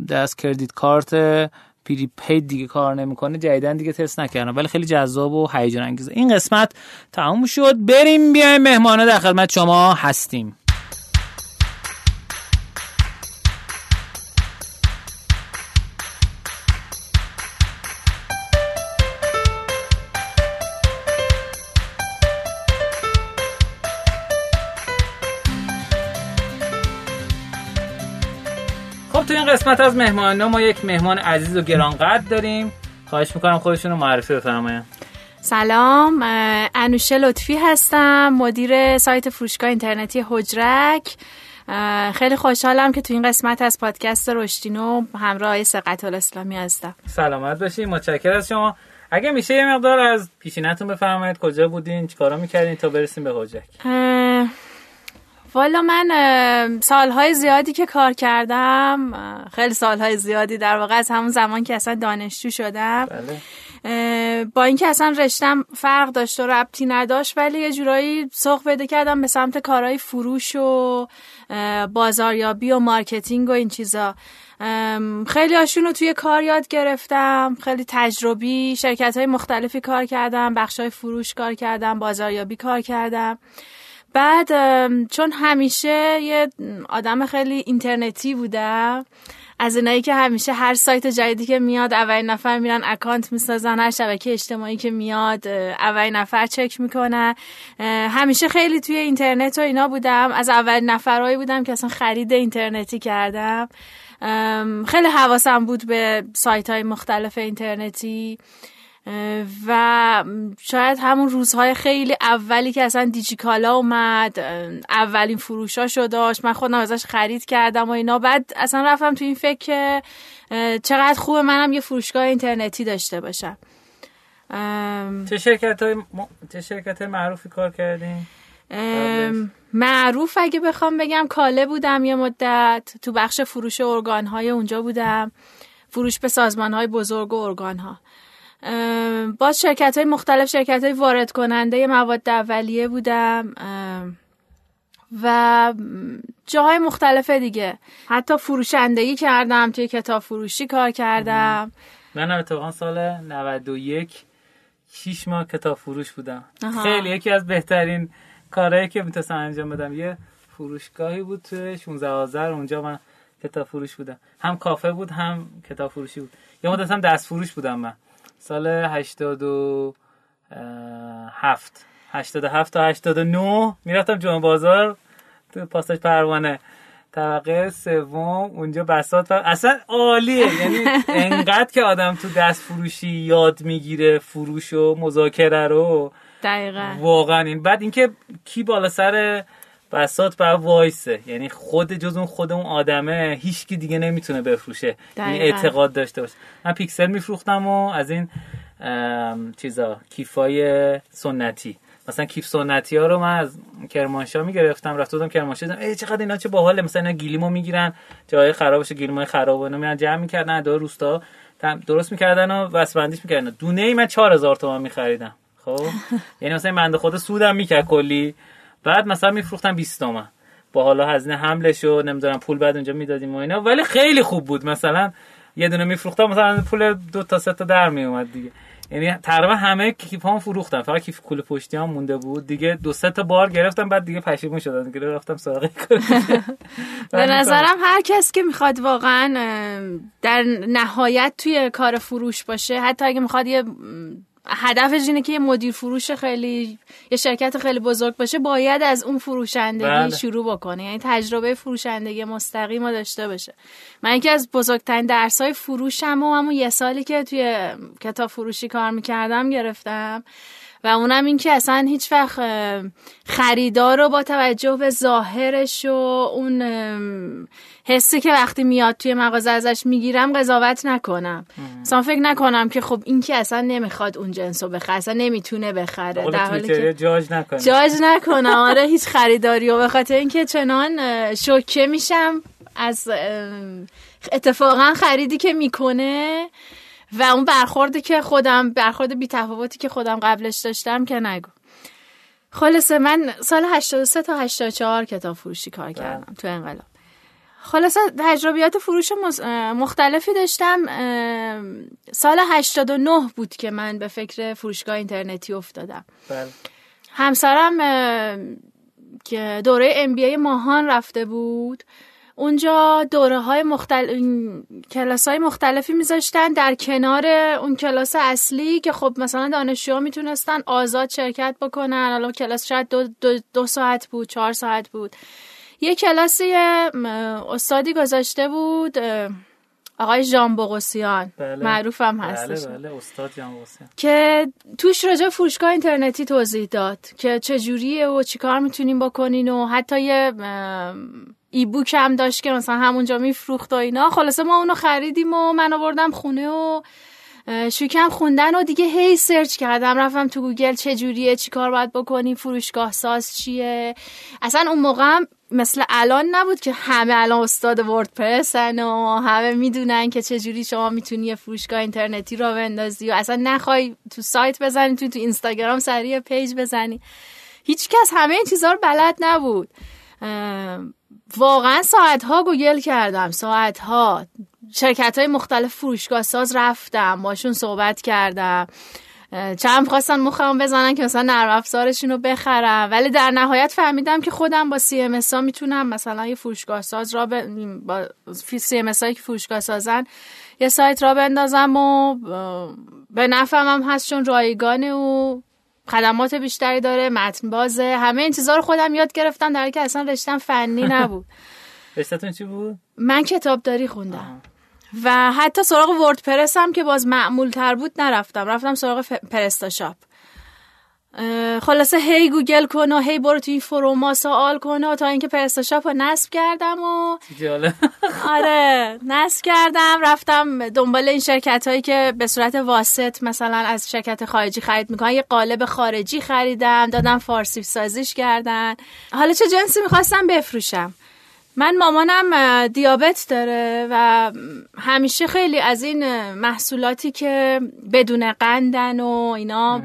دست کردیت کارت پیری پید دیگه کار نمی‌کنه جدیدن دیگه تست نکردم ولی خیلی جذاب و هیجان انگیزه این قسمت تموم شد. بریم بیایم مهمانه در خدمت شما هستیم. قسمت از مهمان ما یک مهمان عزیز و گرانقدر داریم. خواهش می‌کنم خودشون رو معرفی بفرمایید سلام انوشه لطفی هستم مدیر سایت فروشگاه اینترنتی حجرک. خیلی خوشحالم که تو این قسمت از پادکست رشدینو همراه سقط الاسلامی هستم. سلامت باشید متشکرم از شما. اگه میشه یه مقدار از پیشینتون بفرمایید کجا بودین چیکارا می‌کردین تا برسیم به حجرک؟ والا من سالهای زیادی که کار کردم خیلی سالهای زیادی در واقع از همون زمان که اصلا دانشجو شدم. بله. با اینکه اصلا رشتم فرق داشت و ربطی نداشت ولی یه جورایی سوق پیدا کردم به سمت کارهای فروش و بازاریابی و marketing و این چیزا. خیلی هاشون رو توی کار یاد گرفتم. خیلی تجربی شرکت های مختلفی کار کردم بخش های فروش کار کردم بازاریابی کار کردم. بعد چون همیشه یه آدم خیلی اینترنتی بودم از اینایی که همیشه هر سایت جدیدی که میاد اولین نفر میرن اکانت می‌سازن هر شبکه اجتماعی که میاد اولین نفر چک می‌کنن همیشه خیلی توی اینترنت و اینا بودم. از اولین نفرهایی بودم که اصلا خرید اینترنتی کردم. خیلی حواسم بود به سایت های مختلف اینترنتی. و شاید همون روزهای خیلی اولی که اصلا دیجیکالا اومد اولین فروشاشو داشت. من خودم ازش خرید کردم و اینا. بعد اصلا رفتم تو این فکر که چقدر خوبه منم یه فروشگاه اینترنتی داشته باشم. چه شرکت های, م... چه شرکت های معروفی کار کردین؟ معروف اگه بخوام بگم کاله بودم یه مدت. تو بخش فروش ارگان های اونجا بودم. فروش به سازمان های بزرگ و ارگان ها باز شرکت های مختلف شرکت های وارد کننده مواد اولیه بودم. و جاهای مختلف دیگه. حتی فروشندگی کردم توی کتاب فروشی کار کردم. من اتفاقا سال 91 6 ماه کتاب فروش بودم. خیلی یکی از بهترین کارهایی که می‌تونستم انجام بدم. یه فروشگاهی بود توی 16 آذر اونجا من کتاب فروش بودم. هم کافه بود هم کتاب فروشی بود. یه مدت هم دست فروش بودم من. سال 87 87 تا 89 می‌رفتم جمعه بازار تو پاساژ پروانه. طبقه سوم اونجا بسات اصلا عالیه. یعنی انقدر که آدم تو دست فروشی یاد می‌گیره فروش و مذاکره رو. دقیقا. واقعا. این بعد اینکه کی بالا سر بسات بر وایسه. یعنی خود جز اون خود اون آدمه هیچکی دیگه نمی‌تونه بفروشه. این اعتقاد داشته باشه. من پیکسل میفروختم و از این چیزا کیفای سنتی. مثلا کیف سنتی ها رو من از کرمانشاه می‌گرفتم رفت بودم کرمانشاه دیدم ای چقدر اینا چه باحاله. مثلا اینا گلیمو می‌گیرن جای خرابش گلیمای خراب و اینا جمع می‌کردن دو روستا درست می‌کردن و وسبندیش می‌کردن. دونه ای من 4000 تومان میخریدم. خب؟ یعنی مثلا بنده خود سودم می‌کرد کلی. بعد مثلا میفروختم 20 تومن. با حالا هزینه حملش و نمی‌دونم پول بعد اونجا می‌دادیم و اینا. ولی خیلی خوب بود. مثلا یه دونه میفروختم مثلا پول دو تا سه تا در میومد دیگه. یعنی تقریبا همه کیف هم فروختم. فقط کیف کول پشتی هم مونده بود. دیگه دو سه تا بار گرفتم بعد دیگه پشیمون شدم دیگه رفتم سراغ به نظرم هر کس که می‌خواد واقعا در نهایت توی کار فروش باشه حتی اگه می‌خواد یه هدفش اینه که یه مدیر فروش خیلی یه شرکت خیلی بزرگ باشه باید از اون فروشندگی بله. شروع بکنه. یعنی تجربه فروشندگی مستقیم داشته باشه. من یکی از بزرگترین درس های فروشم و همون یه سالی که توی کتاب فروشی کار می‌کردم گرفتم. و اونم این که اصلا هیچ وقت خریدار رو با توجه به ظاهرش و اون حسی که وقتی میاد توی مغازه ازش می‌گیرم قضاوت نکنم. اصلا فکر نکنم که خب این که اصلا نمی‌خواد اون جنس رو بخره اصلا نمی‌تونه بخره. در حالی که جاج نکنم جاج نکنم. آره هیچ خریداری و به خاطر اینکه چنان شوکه میشم از اتفاقا خریدی که می‌کنه. و اون برخوردی که خودم برخورد بی تفاوتی که خودم قبلش داشتم که نگو. خلاصه من سال 83 تا 84 کتاب فروشی کار بله. کردم تو انقلاب. خلاصه تجربیات فروش مختلفی داشتم. سال 89 بود که من به فکر فروشگاه اینترنتی افتادم. بله. همسرم که دوره ام بی ماهان رفته بود. اونجا دوره های مختل... کلاس های مختلفی میذاشتن در کنار اون کلاس اصلی که خب مثلا دانشجوها می‌تونستن آزاد شرکت بکنن. حالا کلاس شاید دو, دو, دو ساعت بود چهار ساعت بود. یه کلاسی استادی گذاشته بود آقای ژان بوغوسیان بله. معروفم هستش. بله بله استاد جان که توش راجع فروشگاه اینترنتی توضیح داد که چجوریه و چیکار می‌تونیم بکنین و حتی یه ای بوک هم داشت که مثلا همونجا میفروخت و اینا. خلاصه ما اونو خریدیم و من آوردم خونه و شکم خوندن و دیگه هی search کردم. رفتم تو گوگل چه جوریه چی کار باید بکنیم فروشگاه ساز چیه. اصلا اون موقع مثل الان نبود که همه الان استاد WordPress ن و همه می‌دونن که چه جوری شما می‌تونی یه فروشگاه اینترنتی راه بندازی و اصلا نخوای تو سایت بزنی تو تو اینستاگرام سریع page بزنی. هیچکس همه این چیزها رو بلد نبود. واقعا ساعت ها گوگل کردم. ساعت ها شرکت های مختلف فروشگاه ساز رفتم باشون صحبت کردم. چند خواستن مخم بزنن که مثلا نرم افزارشون رو بخرم ولی در نهایت فهمیدم که خودم با سی ام ها می‌تونم مثلا یه فروشگاه ساز را ب... با سی ام که فروشگاه سازن یه سایت را بندازم و به نفعم هم هست چون رایگانه و خدمات بیشتری داره متن بازه. همه این چیزها رو خودم یاد گرفتم در که اصلا رشتم فنی نبود. رشتتون چی بود؟ من کتابداری خوندم. و حتی سراغ وردپرس هم که باز معمول تر بود نرفتم. رفتم سراغ پرستاشاپ. خلاصه هی گوگل کن و هی برو توی فروما سوال کن و تا اینکه پرستاشاپ رو نصب کردم و آره نصب کردم. رفتم دنبال این شرکت هایی که به صورت واسط مثلا از شرکت خارجی خرید می‌کنن. یه قالب خارجی خریدم دادم فارسی سازیش کردن. حالا چه جنسی می‌خواستم بفروشم. من مامانم دیابت داره و همیشه خیلی از این محصولاتی که بدون قندن و اینا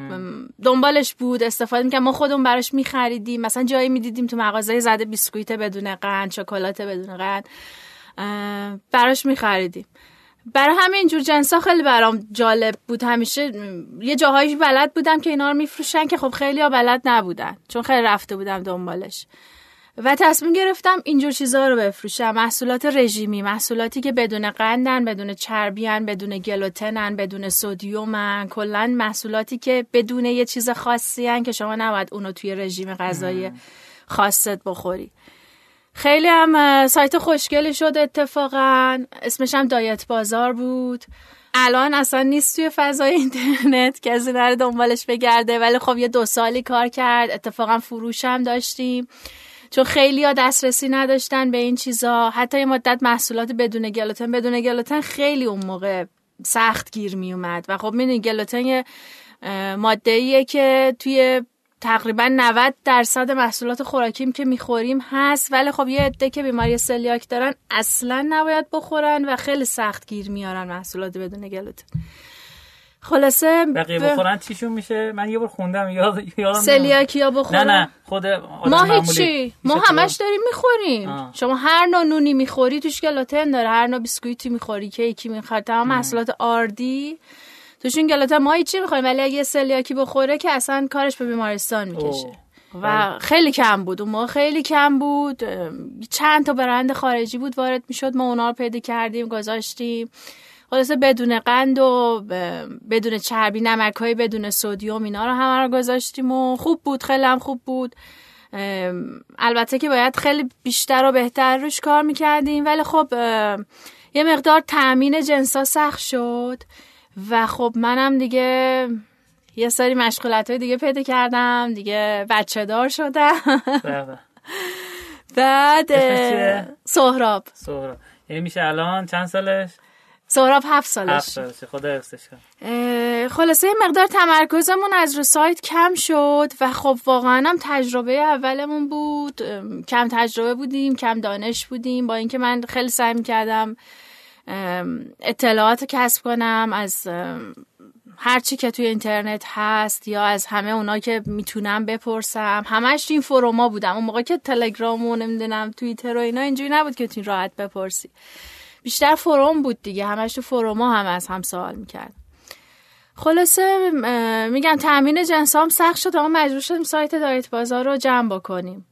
دنبالش بود استفاده می‌کنم ما خودمون براش میخریدیم. مثلا جایی می‌دیدیم تو مغازه زده بیسکویت بدون قند شکلات بدون قند. براش میخریدیم. برای همین جور جنسا خیلی برام جالب بود. همیشه یه جاهایی بلد بودم که اینا رو میفروشن که خب خیلی ها بلد نبودن. چون خیلی رفته بودم دنبالش. و تصمیم گرفتم اینجور چیزها رو بفروشم. محصولات رژیمی محصولاتی که بدون قندن بدون چربیان بدون گلوتنن بدون سودیومن کلا محصولاتی که بدون یه چیز خاصی هن که شما نباید اونو توی رژیم غذایی خاصت بخوری. خیلی هم سایت خوشگلی شد اتفاقا. اسمش هم دایت بازار بود. الان اصلا نیست توی فضای اینترنت. کسی نره دنبالش بگرده. ولی خب یه دو سالی کار کرد. اتفاقا فروش هم داشتیم. چون خیلی ها دسترسی نداشتن به این چیزا. حتی یه مدت محصولات بدون گلوتن. بدون گلوتن خیلی اون موقع سخت گیر می اومد. و خب می‌دونی گلوتن یه ماده ایه که توی تقریبا 90 درصد محصولات خوراکیم که می‌خوریم هست. ولی خب یه عده که بیماری سلیاک دارن اصلا نباید بخورن و خیلی سخت گیر میارن محصولات بدون گلوتن. خلاصه بقیه بخورن چیشون میشه؟ من یه بار خوندم یاد یادم سلیاکیا بخورن؟ نه نه خود ما هیچی. ما همش داریم می‌خوریم. شما هر نوع نونی می‌خوری توش گلوتن داره. هر نوع بیسکویتی می‌خوری کیکی می‌خوری. تمام محصولات آردی. توشون گلوتن ما هیچی می‌خوریم ولی اگه سلیاکی بخوره که اصلا کارش به بیمارستان می‌کشه. و خیلی کم بود. اون موقع خیلی کم بود. چند تا برند خارجی بود وارد می‌شد. ما اونا رو پیدا کردیم گذاشتیم. خلاصه بدون قند و بدون چربی نمک های بدون سودیوم اینا رو همه رو گذاشتیم و خوب بود خیلی هم خوب بود. البته که باید خیلی بیشتر و بهتر روش کار می‌کردیم ولی خب یه مقدار تأمین جنسا سخت شد و خب منم دیگه یه سری مشغولت های دیگه پیدا کردم دیگه بچه دار شدم. بله. بعد سهراب. سهراب. یعنی میشه الان چند سالش؟ سهراب هفت سالش هفت سالش خدا خلاصه مقدار تمرکزمون از رو سایت کم شد و خب واقعا هم تجربه اولمون بود. کم تجربه بودیم کم دانش بودیم. با اینکه من خیلی سعی کردم اطلاعات کسب کنم از هرچی که توی اینترنت هست یا از همه اونا که می‌تونم بپرسم. همش این فروما بودم. اون موقع که تلگرام و نمی‌دونم توییتر و اینا اینجوری نبود که توی راحت بپرسی. بیشتر فروم بود دیگه. همش تو فروما هم از هم سوال می‌کرد. خلاصه میگم تامین جنس هم سخت شد اما مجبور شدیم سایت دایت بازار رو جمع بکنیم.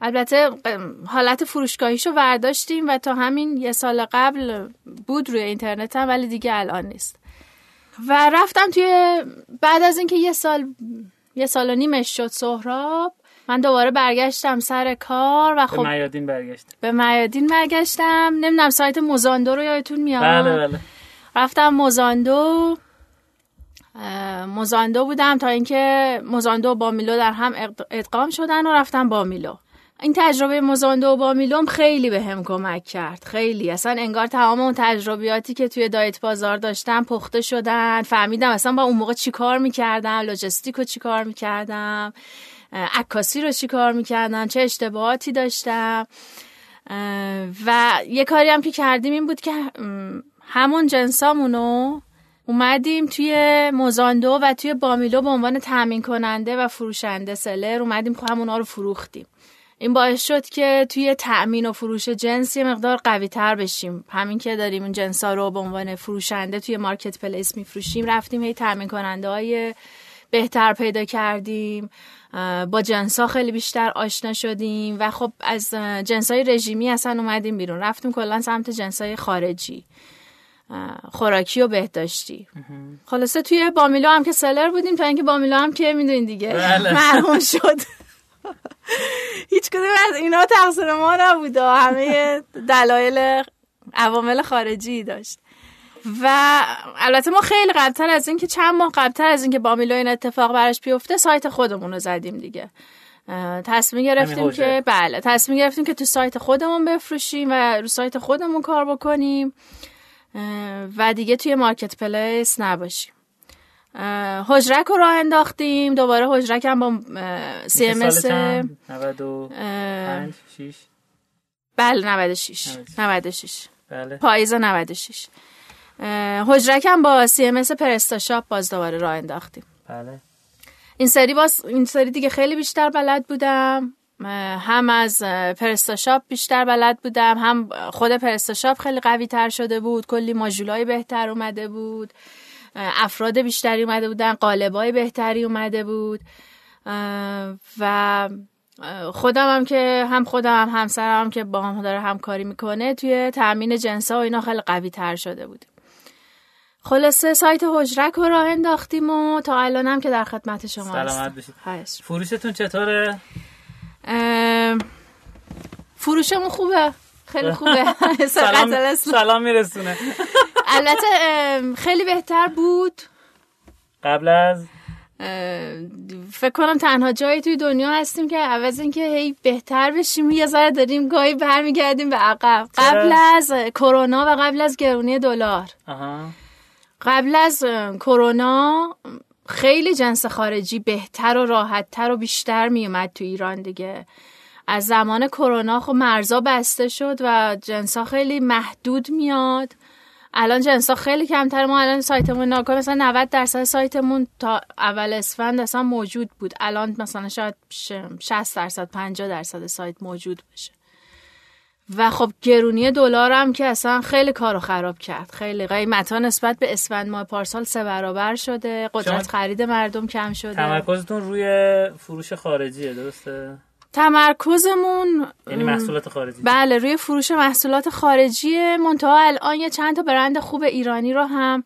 البته حالت فروشگاهیشو ورداشتیم و تا همین یه سال قبل بود روی اینترنت هم ولی دیگه الان نیست. و رفتم توی بعد از اینکه یه سال یه سال و نیمش شد سهراب من دوباره برگشتم سر کار و خب به میادین برگشتم. به میادین برگشتم. نمی‌دونم سایت موزاندو رو یادتون میاد؟ بله بله. رفتم موزاندو. موزاندو بودم تا اینکه موزاندو و بامیلو در هم ادغام شدن و رفتم بامیلو. این تجربه موزاندو و بامیلوم خیلی به هم کمک کرد. خیلی. اصلا انگار تمام اون تجربیاتی که توی دایت بازار داشتم پخته شدن. فهمیدم اصلا با اون موقع چی کار می‌کردم لوجستیک رو چی کار می‌کردم. عکاسی رو چی کار می‌کردم چه اشتباهاتی داشتم و یه کاری هم که کردیم این بود که همون جنسامونو اومدیم توی موزاندو و توی بامیلو به عنوان تامین کننده و فروشنده سلر اومدیم خب همونا رو فروختیم. این باعث شد که توی تأمین و فروش جنس یه مقدار قوی تر بشیم. همین که داریم اون جنس ها رو به عنوان فروشنده توی مارکت پلیس میفروشیم رفتیم هی تأمین کننده های بهتر پیدا کردیم. با جنس ها خیلی بیشتر آشنا شدیم و خب از جنس های رژیمی اصلا اومدیم بیرون. رفتیم کلا سمت جنس های خارجی. خوراکی و بهداشتی. خلاصه توی بامیلو هم که سلر بودیم تا اینکه بامیلو هم که می‌دونین دیگه بله. مرحوم شد. هیچ کدوم از اینا تقصیر ما نبود همه دلایل عوامل خارجی داشت. و البته ما خیلی قبلتر از اینکه چند ماه قبلتر از اینکه با میلو این اتفاق براش بیفته سایت خودمون رو زدیم دیگه. تصمیم گرفتیم که بله تصمیم گرفتیم که تو سایت خودمون بفروشیم و رو سایت خودمون کار بکنیم. و دیگه توی مارکت پلیس نباشیم. هجرک رو راه انداختیم. دوباره هجرک هم با CMS بله 96 96 بله. پاییز 96 حجرک هم با CMS PrestaShop باز دوباره راه انداختیم. بله. این سری باز این سری دیگه خیلی بیشتر بلد بودم. هم از PrestaShop بیشتر بلد بودم. هم خود PrestaShop خیلی قوی تر شده بود. کلی ماژولای بهتر اومده بود. افراد بیشتری اومده بودن. قالبای بهتری اومده بود. و خودم هم که هم خودم هم همسرم هم که با هم داره همکاری می‌کنه توی تامین جنسا و اینا خیلی قوی تر شده بود خلاصه سایت هجرک رو راه انداختیم و تا الان هم که در خدمت شما سلامت بشید فروشتون چطوره؟ فروشمون خوبه. خیلی خوبه. سلام, سلام میرسونه. البته خیلی بهتر بود. قبل از؟ فکر کنم تنها جایی توی دنیا هستیم که عوض اینکه هی بهتر بشیم. یه ذره داریم گاهی برمیگردیم به عقب. قبل از کرونا و قبل از گرونی دلار. قبل از کرونا خیلی جنس خارجی بهتر و راحتتر و بیشتر میومد تو ایران دیگه. از زمان کرونا خب مرزا بسته شد و جنسا خیلی محدود میاد. الان جنسا خیلی کمتر ما الان سایتمون ناکن مثلا 90 درصد سایتمون تا اول اسفند اصلا موجود بود. الان مثلا شاید 60 درصد 50 درصد سایت موجود باشه. و خب گرونی دلار هم که اصلا خیلی کارو خراب کرد. خیلی قیمت ها نسبت به اسفند ماه پارسال سه برابر شده. قدرت خرید مردم کم شده. تمرکزتون روی فروش خارجیه درسته؟ تمرکزمون یعنی محصولات خارجی. بله روی فروش محصولات خارجی منتها الان یه چند تا برند خوب ایرانی رو هم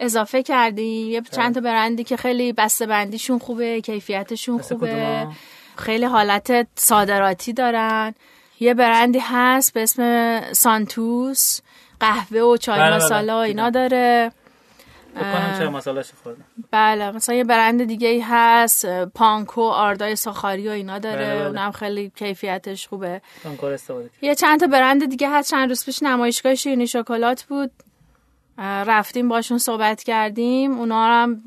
اضافه کردیم. یه چند تا برندی که خیلی بسته بندیشون خوبه کیفیتشون خوبه. خیلی حالت صادراتی دارن. یه برندی هست به اسم سانتوس قهوه و چای بله، بله. مساله اینا داره. بله مثلا یه برند دیگه ای هست پانکو آردای ساخاری و اینا داره. بله. بله. اونم خیلی کیفیتش خوبه. یه چند تا برند دیگه هست. چند روز پیش نمایشگاه شیرینی شکلات بود رفتیم باشون صحبت کردیم. اونا هم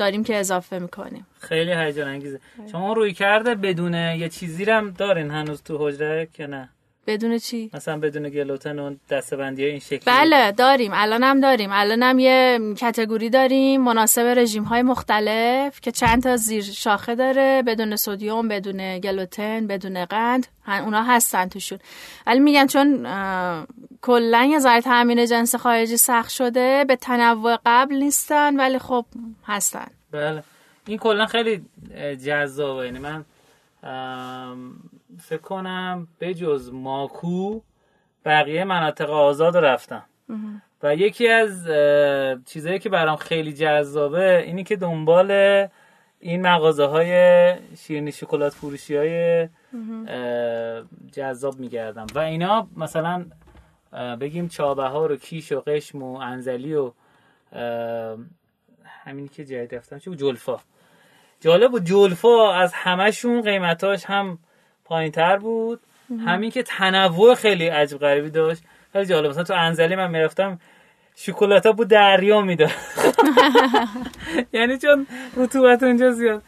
داریم که اضافه می‌کنیم. خیلی هیجان انگیزه شما روی کرده بدون یه چیزی هم دارین هنوز تو حجره که نه؟ بدون چی؟ مثلا بدون گلوتن و دستبندی این شکلی. بله داریم. الان هم داریم. الان هم یه کتگوری داریم مناسب رژیم های مختلف که چند تا زیر شاخه داره بدون سودیوم بدون گلوتن بدون قند. اونا هستن توشون. ولی میگم چون کلا یه ذره تامین جنس خارجی سخت شده به تنوع قبل نیستن ولی خب هستن. بله. این کلا خیلی جذابه. یعنی من فکر کنم به جز ماکو بقیه مناطق آزاد رفتم و یکی از چیزهایی که برام خیلی جذابه اینی که دنبال این مغازه های شیرینی شکلات فروشی های جذاب میگردم. و اینا مثلا بگیم چابهار و کیش و قشم و انزلی و همینی که جدید رفتم. چه جلفا جالب بود. جلفا از همشون قیمتاش هم پایین تر بود. همین که تنوع خیلی عجب غریبی داشت. خیلی جالب. مثلا تو انزلی من می‌رفتم شکلاتا بود دریا می‌داد. یعنی چون رطوبت اونجا زیاد.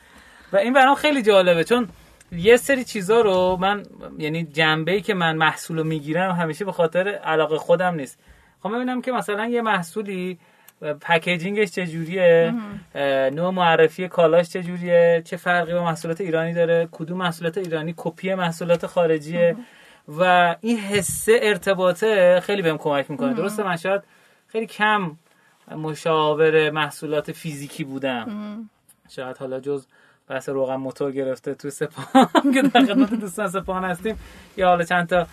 و این برام خیلی جالبه. چون یه سری چیزا رو من یعنی جنبه ای که من محصول رو می‌گیرم همیشه به خاطر علاقه خودم نیست. خب ببینم که مثلا یه محصولی پکیجینگش چجوریه؟ نوع معرفی کالاش چجوریه؟ چه فرقی با محصولات ایرانی داره؟ کدوم محصولات ایرانی کپی محصولات خارجیه؟ و این حسه ارتباطه خیلی بهم کمک می‌کنه. درسته من شاید خیلی کم مشاور محصولات فیزیکی بودم. شاید حالا جز بحث روغن موتور گرفته تو سپاهان که در خدمت دوستان سپاهان هستیم یا حالا چند تا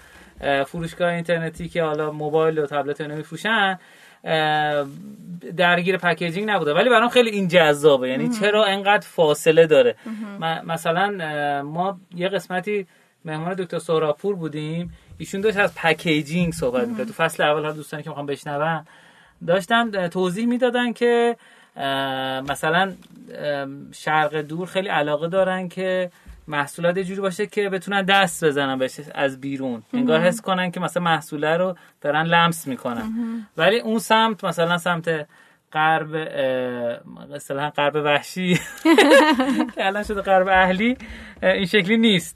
فروشگاه اینترنتی که حالا موبایل و تبلت اینا میفروشن درگیر پکیجینگ نبوده. ولی برام خیلی این جذابه. یعنی چرا انقدر فاصله داره؟ مثلا ما یه قسمتی مهمان دکتر سوراپور بودیم. ایشون داشت از پکیجینگ صحبت می‌کرد. تو فصل اول ها دوستانی که می‌خوام بشنون داشتن توضیح می‌دادن که مثلا شرق دور خیلی علاقه دارن که محصولات یه جوری باشه که بتونن دست بزنن بهش از بیرون. انگار حس کنن که مثلا محصوله رو دارن لمس می‌کنن. ولی اون سمت مثلا سمت غرب مثلا غرب وحشی که الان شده غرب اهلی این شکلی نیست.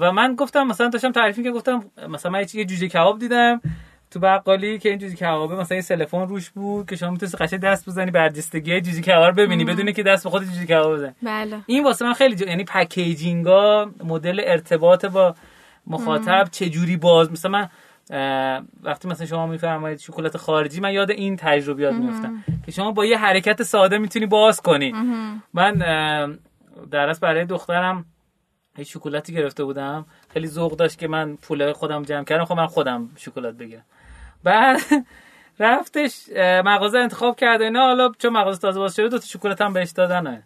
و من گفتم مثلا داشتم تعریفی که گفتم مثلا من یه جوجه کباب دیدم. تو بقالی که این جوجه کبابه مثلا این تلفن روش بود که شما می‌تونید قشنگ دست بزنی برجستگی جوجه کباب ببینی. بدون که دست به خود جوجه کباب بزنی. بله. این واسه من خیلی جو... یعنی پکیجینگا مدل ارتباط با مخاطب چه جوری باز مثلا من وقتی مثلا شما میفرمایید شکلات خارجی من یاد این تجربیات میفتم که شما با یه حرکت ساده می‌تونی باز کنی. من درس برای دخترم یه شکلاتی گرفته بودم. خیلی ذوق داشت که من پول خودم جمع کردم. خب من خودم شکلات بگیرم. بعد رفتش مغازه انتخاب کرده نه حالا چون مغازه تازه باز شده دو تا شکلات هم بهش دادن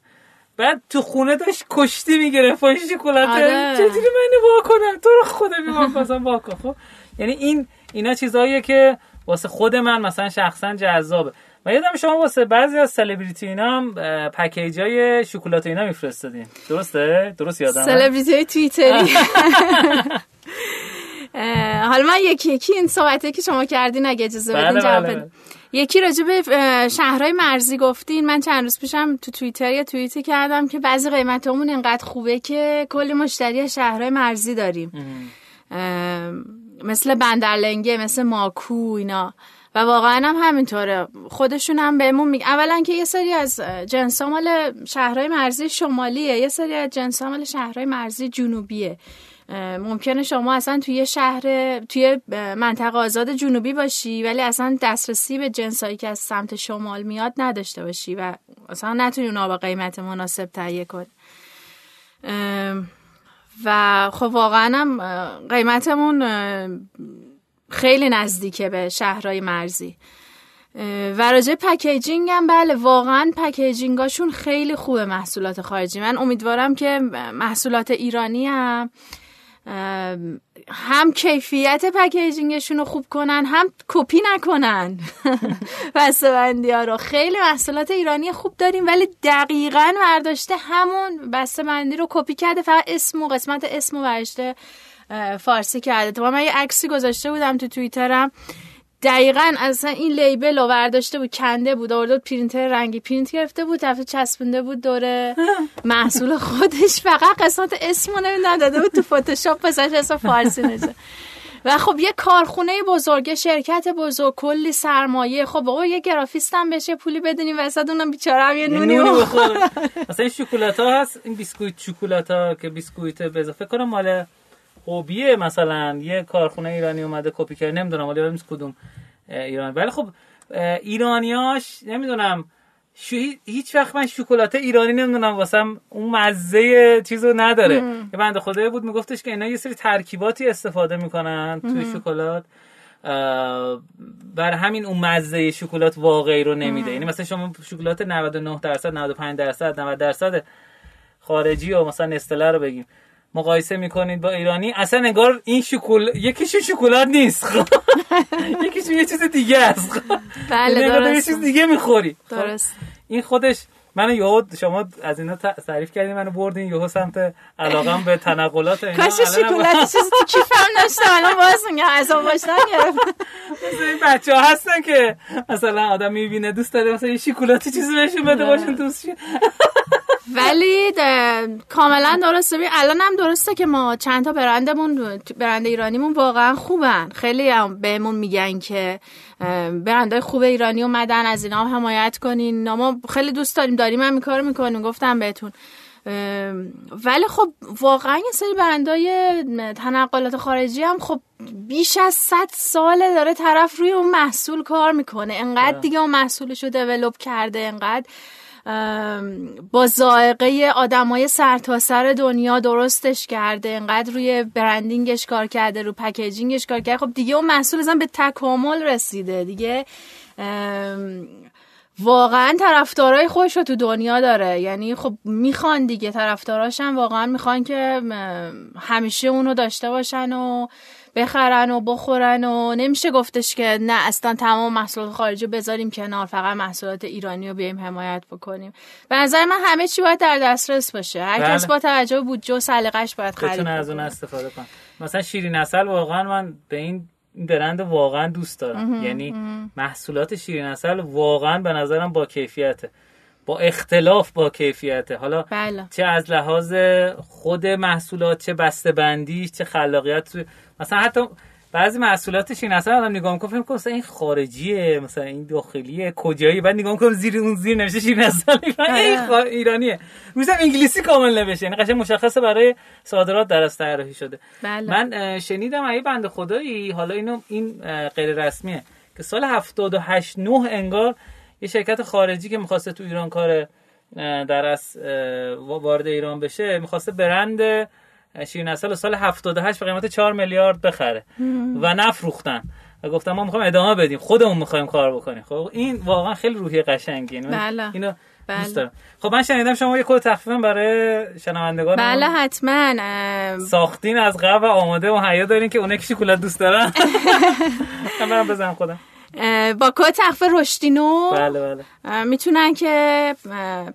بعد تو خونه داشت کشتی می‌گرفت. با شکلات. آره. چجوری منو وا کنم تو رو خدا مثلا وا کن. خب یعنی این اینا چیزاییه که واسه خود من مثلا شخصا جذابه. و یادم شما واسه بعضی از سلبریتی اینا هم پکیج های شکلات اینا میفرستادین. درسته؟ درست یادم سلبریتی توییتری. حالا من یکی یکی این صحبته که شما کردین اگه اجازه بدین بله جواب بله. بدین. یکی راجع به شهرهای مرزی گفتین. من چند روز پیشم تو توییتر یه توییتی کردم که بعضی قیمتامون انقدر خوبه که کلی مشتری شهرهای مرزی داریم. مثل بندرلنگه مثل ماکو اینا. و واقعا هم همینطوره. خودشون هم بهمون میگن. اولا که یه سری از جنس مال شهرهای مرزی شمالیه. یه سری از جنس مال شهرهای مرزی جنوبیه. ممکنه شما اصلا توی شهر توی منطقه آزاد جنوبی باشی ولی اصلا دسترسی به جنسایی که از سمت شمال میاد نداشته باشی و اصلا نتونی اونا با قیمت مناسب تهیه کنی. و خب واقعا هم قیمتمون خیلی نزدیکه به شهرهای مرزی. و راجع packaging هم بله واقعا packaging اشون خیلی خوبه محصولات خارجی. من امیدوارم که محصولات ایرانی هم هم کیفیت packaging شون رو خوب کنن هم کپی نکنن. بسته‌بندی ها رو. خیلی محصولات ایرانی خوب داریم ولی دقیقا برداشته همون بسته‌بندی رو کپی کرده. فقط اسم و قسمت اسم و فارسی کرده. تو من یه عکسی گذاشته بودم تو توییترم. دقیقا اصلا این label رو برداشته بود کنده بود آورده بود پرینتر رنگی پرینت گرفته بود دفعه چسبونده بود دور محصول خودش. فقط قسمت اسم رو نمی‌دونم داده بود تو فتوشاپ پسش اسم فارسی نشه و خب یه کارخونه بزرگ شرکت بزرگ کلی سرمایه. خب بابا یه گرافیست هم بشه پولی بدونیم وسط اونم بیچاره هم یه نونی بخوره. مثلا این شکلات ها هست؟ این بیسکویت شکلات ها که بیسکویت به اضافه کنم مال هوبیه مثلا. یه کارخونه ایرانی اومده کپی کرده نمی‌دونم ولی نیست کدوم ایران. ولی خب ایرانیاش نمی‌دونم. شو هیچ وقت من شکلات ایرانی نمی‌دونم. واسم اون مزه چیزو نداره. یه بنده خدایی بود میگفتش که اینا یه سری ترکیباتی استفاده می‌کنن توی شکلات. بر همین اون مزه شکلات واقعی رو نمیده. یعنی مثلا شما شکلات 99 درصد 95 درصد 90 درصد خارجی و مثلا نستله رو بگیم. مقایسه می‌کنید با ایرانی؟ اصلا انگار این شکل یکیشون شکلات نیست. خب یکیشون یه چیز دیگه است. بله یعنی انگار داری یه درست چیز دیگه می‌خوری. خب؟ درست این خودش منو یهو شما از اینا تعریف کردین منو بردین یهو سمت علاقم به تنقلات اینا. کاش شکلات چیزی تو کیفم داشتم الان باز میگم اصلا باشتن گرفت این بچه ها هستن که مثلا آدم می‌بینه دوست داره مثلا یه شکلاتی چیزی بهشون بده باشون دوست. ولی کاملا درسته ببین الان هم درسته که ما چند تا برندمون برند ایرانیمون واقعا خوبن. خیلی هم بهمون میگن که اه، برندهای خوب ایرانی اومدن از اینا هم حمایت کنین. ما خیلی دوست داریم داریم هم کارو می‌کنیم گفتم بهتون. ولی خب واقعا یه سری برندهای تنقلات خارجی هم خب بیش از 100 ساله داره طرف روی اون محصول کار می‌کنه. انقدر دیگه اون محصولش رو دیولوب کرده انقدر با ذائقه آدمای سرتاسر دنیا درستش کرده انقدر روی برندینگش کار کرده رو پکیجینگش کار کرده. خب دیگه اون محصول اصلا به تکامل رسیده دیگه. واقعا طرفدارای خوش رو تو دنیا داره. یعنی خب می‌خوان دیگه طرفداراش هم واقعا می‌خوان که همیشه اونو داشته باشن و بخرن و بخورن و نمیشه گفتش که نه اصلا تمام محصولات خارجی بذاریم کنار فقط محصولات ایرانی رو بیایم حمایت بکنیم. به نظر من همه چی باید در دسترس باشه. هر کس بله. با توجه بودجه و سلیقش باید خرید از اون استفاده کن مثلا شیرین اصل واقعا من به این برند واقعا دوست دارم. یعنی محصولات شیرین اصل واقعا به نظرم با کیفیته. با اختلاف با کیفیته. حالا بله. چه از لحاظ خود محصولات چه بسته بندی چه خلاقیت مثلا حتی بعضی محصولاتش این اصلا آدم نگاه می‌کنه فکر این خارجیه مثلا این داخلیه کجایی؟ بعد نگاه می‌کنم زیر اون زیر نوشته شیرین اصلا این ایرانیه. مثلا انگلیسی کامل نوشته یعنی قشنگ مشخصه برای صادرات درست طراحی شده. بله. من شنیدم ای بنده خدایی حالا اینو این غیر رسمیه که سال 78 9 انگار یه شرکت خارجی که می‌خواسته تو ایران کار در وارد ایران بشه می‌خواسته برند شیرین اصل سال 78 به قیمت 4 میلیارد بخره. و نفروختن. و گفتم ما می‌خوایم ادامه بدیم. خودمون می‌خوایم کار بکنیم. خب این واقعا خیلی روحی قشنگیه. بله. اینو بله. خب من شنیدم شما یه کد تخفیف برای شنوندگان بله حتما ساختین از قبل آماده و حیا دارین که اون که شکلات دوست دارن. من برم بزنم خودم. با کد تخفیف رشدینو. بله بله. می‌تونن که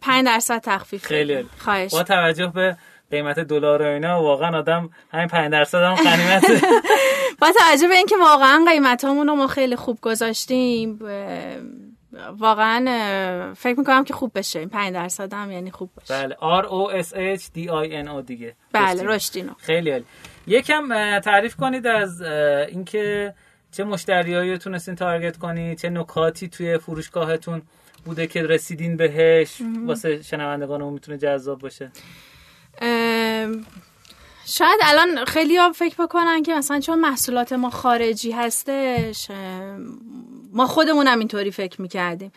5 درصد تخفیف خیلی خواهش. با توجه به قیمت دلار و اینا واقعا آدم همین 5 درصد هم غنیمت با توجه به اینکه واقعا قیمت رو ما خیلی خوب گذاشتیم واقعا فکر می‌کنم که خوب بشه. این 5 درصد هم یعنی خوب باشه. بله. R O S H D I N O دیگه. بله رشدینو خیلی عالی. یکم تعریف کنید از اینکه چه مشتریایی تونستین تارگت کنید چه نکاتی توی فروشگاهتون بوده که رسیدین بهش. واسه شنوندگانمون می‌تونه جذاب باشه. شاید الان خیلی ها فکر بکنن که مثلا چون محصولات ما خارجی هستش ما خودمون هم اینطوری فکر می‌کردیم.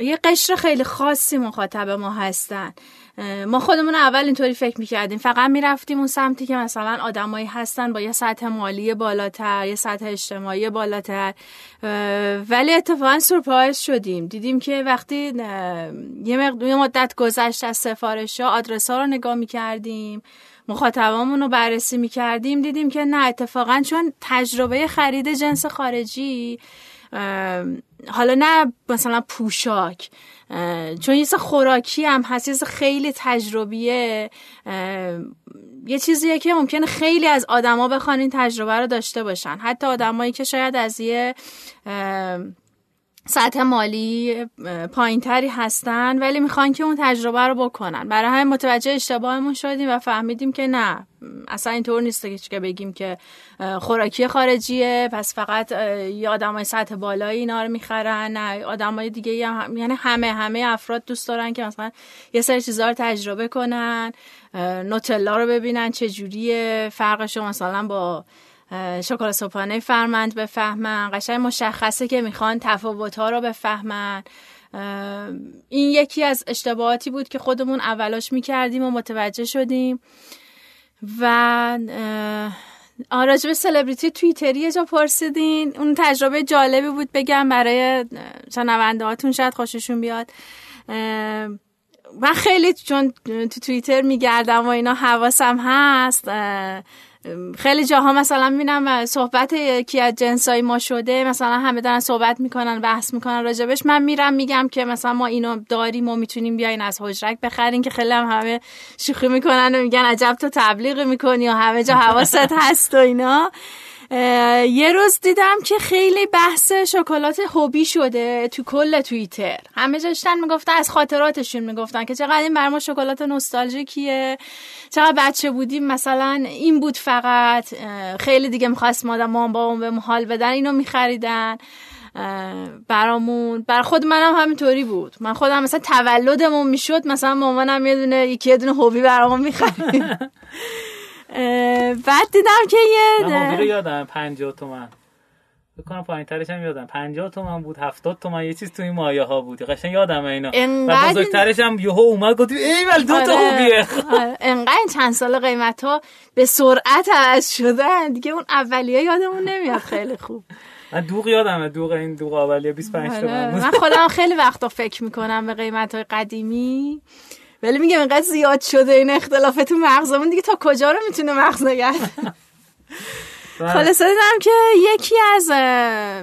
یه قشر خیلی خاصی مخاطب ما هستن. ما خودمون اول اینطوری فکر می‌کردیم. فقط می‌رفتیم اون سمتی که مثلا آدمایی هستن با یه سطح مالی بالاتر یه سطح اجتماعی بالاتر. ولی اتفاقا سورپرایز شدیم. دیدیم که وقتی یه, مدت گذشت از سفارش ها آدرس ها رو نگاه می‌کردیم مخاطبامون رو بررسی می‌کردیم دیدیم که نه اتفاقا چون تجربه خرید جنس خارجی حالا نه مثلا پوشاک. چون یه خوراکی هم هست یه خیلی تجربیه. یه چیزیه که ممکنه خیلی از آدما بخوان این تجربه رو داشته باشن. حتی آدمایی که شاید از یه سطح مالی پایینتری هستن ولی می‌خوان که اون تجربه رو بکنن. برای همین متوجه اشتباهمون شدیم و فهمیدیم که نه اصلا اینطور نیست که بگیم که خوراکی خارجیه پس فقط یه های سطح بالایی اینا رو می‌خرن نه های دیگه هم یعنی همه همه افراد دوست دارن که مثلا یه سری چیزا رو تجربه کنن نوتلا رو ببینن چه جوریه فرقش مثلا با شکلات صبحانه فرمند بفهمن. قشنگ مشخصه که می‌خوان تفاوت ها رو بفهمن. این یکی از اشتباهاتی بود که خودمون اولاش می‌کردیم و متوجه شدیم. و راجب به سلبریتی تویتری جا پرسیدین. اون تجربه جالبی بود بگم برای شنونده هاتون شاید خوششون بیاد. من خیلی چون تو توییتر میگردم و اینا حواسم هست خیلی جاها مثلا می‌بینم صحبت یکی از جنسای ما شده مثلا همه دارن صحبت می‌کنن بحث می‌کنن راجبش. من میرم میگم که مثلا ما اینو داریم و می‌تونیم بیاین از حجرک بخرین که خیلی هم همه شوخی می‌کنن و میگن عجب تو تبلیغ می‌کنی و همه جا حواست هست و اینا. یه روز دیدم که خیلی بحث شکلات هوبی شده تو کل توییتر. همه داشتن می‌گفتن از خاطراتشون می‌گفتن که چقدر این بر ما شکلات نوستالژیکیه. چقدر بچه بودیم مثلا این بود فقط خیلی دیگه می‌خواست مادم ما با اون به محال بدن اینو میخریدن. برامون بر خود منم همینطوری بود. من خودم مثلا تولدمون می‌شد مثلا مامانم یه دونه یکی یه دونه هوبی برامون می‌خرید. بعد دیدم که یه رو یادم 50 تومن. بکنم پایین ترش هم یادم. 50 تومن بود 70 تومن یه چیز تو این مایه ها بود قشنگ یادم اینا. و بزرگترش هم یهو اومد گفت ای ول دو تا آره. خوبیه. آره. انقدر چند سال قیمت ها به سرعت عوض شدن. دیگه اون اولیه یادمون نمیاد. خیلی خوب. من دوغ یادمه دوغ این دوغ اولیه 25 تومن آره. بود. من خودم خیلی وقتا فکر می‌کنم به قیمت های قدیمی. ولی میگم اینقدر زیاد شده این اختلاف تو مغزمون دیگه تا کجا رو می‌تونه مغز نگرد بله. خلاصه دیدم که یکی از اه،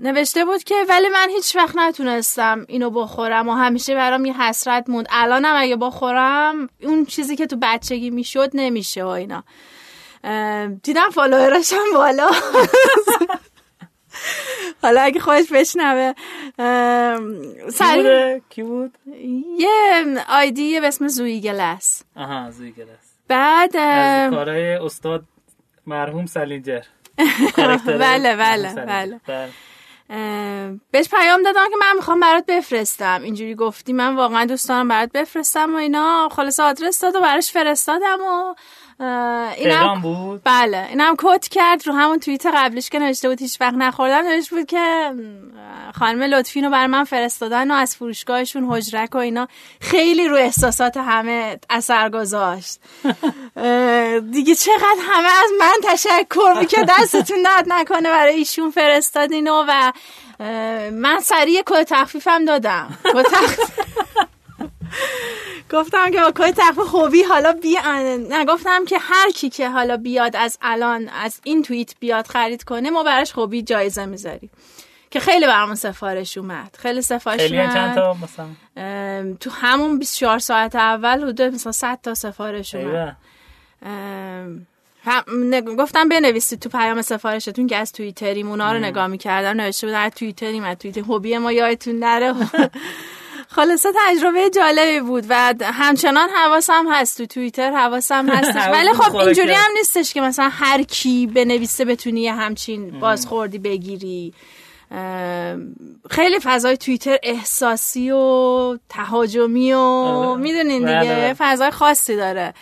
نوشته بود که ولی من هیچ وقت نتونستم اینو بخورم و همیشه برام یه حسرت موند. الانم اگه بخورم اون چیزی که تو بچگی می‌شد نمیشه و اینا. دیدم فالوورش هم بالا. حالا اگه خودش بشنوه اه، کی بود؟ یه آیدی به اسم زوی گلس آها زوی گلس بعد از کارهای استاد مرحوم سلینجر بله، بله، سلینجر. بله. اه، بهش پیام دادم که من می‌خوام برات بفرستم. اینجوری گفتی من واقعا دوست دارم برات بفرستم و اینا. خلاص آدرس داد و براش فرستادم و اینم بود؟ بله اینم کد کرد رو همون توییت قبلش که نوشته بود هیچ وقت نخوردم نوشته بود که خانم لطفی رو بر من فرستادن و از فروشگاهشون حجرک و اینا. خیلی رو احساسات همه اثر گذاشت. دیگه چقدر همه از من تشکر می‌کرد دستتون درد نکنه برای ایشون فرستادین و من سریع کد تخفیفم دادم. کد تخفیف گفتم که کد تخفیف خوبی حالا بیا نگفتم که هر کی که حالا بیاد از الان از این توییت بیاد خرید کنه ما براش خوبی جایزه می‌ذاریم. که خیلی برامون سفارش اومد. خیلی سفارش خیلی اومد. چند تا مثلا؟ تو همون 24 ساعت اول حدود مثلا 100 تا سفارش اومد. هم- گفتم بنویسید تو پیام سفارشتون که از توییتریم اونا رو نگاه می‌کردم نوشته بودن از توییتریم از توییتر هوبی ما یادتون نره. خلاصه تجربه جالبی بود و همچنان حواسم هست تو توییتر حواسم هستش حواستون ولی خب اینجوری هست. هم نیستش که مثلا هر کی بنویسه بتونی یه همچین بازخوردی بگیری خیلی فضای توییتر احساسی و تهاجمی و آره. می‌دونین بله، دیگه بله. فضای خاصی داره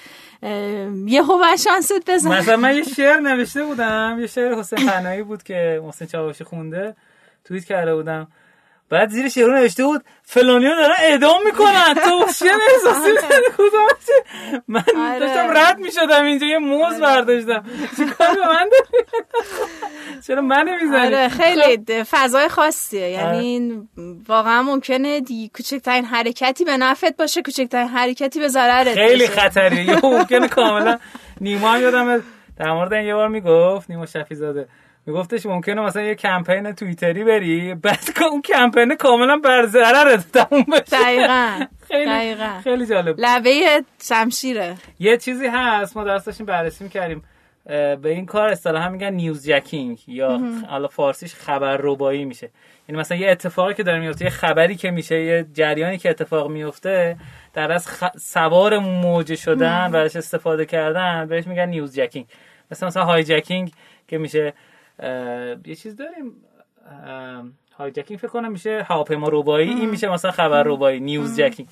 یه هو شانست بزن مثلا من یه شعر نوشته بودم یه شعر حسین پناهی بود که محسن چاوشی خونده توییت کرده بودم بعد زیر شعر نوشته بود فلانیو دارن اعدام می‌کنن. تو چه احساسی؟ کدومشه؟ من آره. داشتم رد می‌شدم اینجا یه موز برداشتم. چیکار به من چرا من نمی‌زنی آره خیلی د- فضای خاصیه. یعنی آره. واقعا ممکنه دی کوچکترین حرکتی به نفعت باشه کوچکترین حرکتی به ضررت خیلی یه ممکنه کاملا نیما هم یادم در مورد این یه بار می‌گفت نیما شفی زاده میگفتش ممکنه مثلا یه کمپین توییتری بری بعد اون کمپین کاملا بر ضررت تموم بشه. دقیقا. خیلی دقیقا. خیلی جالب. لبه شمشیره. یه چیزی هست ما درست داشتیم بررسی می‌کردیم. به این کار اصطلاحا میگن news jacking یا حالا فارسیش خبر ربایی میشه. یعنی مثلا یه اتفاقی که داره میفته یه خبری که میشه یه جریانی که اتفاق میفته در از خ... سوار موجه شدن ازش استفاده کردن بهش میگن news jacking مثلا مثلا hijacking که میشه یه چیز داریم. اه، hijacking فکر کنم میشه هواپیما ربایی این میشه مثلا خبر ربایی news jacking.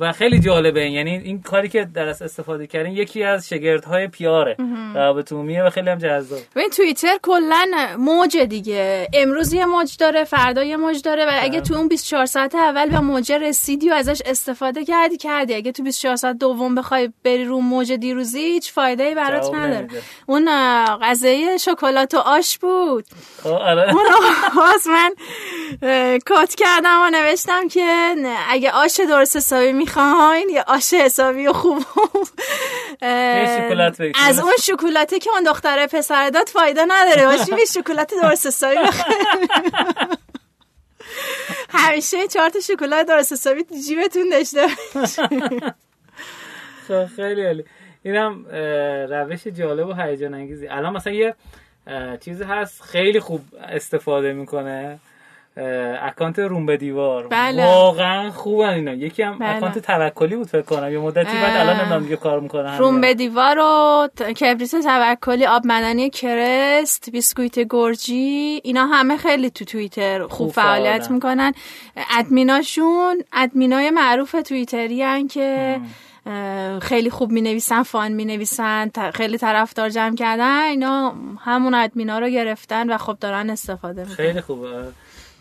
و خیلی جالبه. یعنی این کاری که در از استفاده کردن یکی از شگردهای PR ه. روابط عمومیه و خیلی هم جذاب. ببین توییتر کلا موج دیگه. امروز یه موج داره فردا یه موج داره و اگه تو اون 24 ساعت اول به موج رسیدی و ازش استفاده کردی کردی. اگه تو 24 ساعت دوم بخوای بری رو موج دیروزی هیچ فایده ای برات نداره. اون قضیه شکلات و آش بود. خب آره. باز من کات کردم و نوشتم که اگه آش درست حسابی می‌خواین یا آش حسابی و خوب. از اون شکلاته که اون دختره پسر داد فایده نداره باشی یه شکلات درست حسابی. همیشه چهار تا شکلات درست حسابی تو جیبتون داشته. خب، خیلی عالی اینم روش جالب و هیجان انگیزی الان مثلا یه چیزی هست خیلی خوب استفاده می‌کنه اکانت روم به دیوار. بله. واقعا خوبن اینا. یکی هم بله. اکانت توکلی بود فکر کنم. یه مدتی بعد الان. نمی‌دونم دیگه کار می‌کنه روم به دیوار و کبریت توکلی آب معدنی کرست بیسکویت گرجی اینا همه خیلی تو توییتر خوب, خوب فعالیت. می‌کنن. ادمیناشون ادمینای معروف توییتری که اه، خیلی خوب می نویسن فان می نویسن خیلی طرفدار جمع کردن. اینا همون ادمینا رو گرفتن و خب دارن استفاده می‌کنن. خیلی خوبه.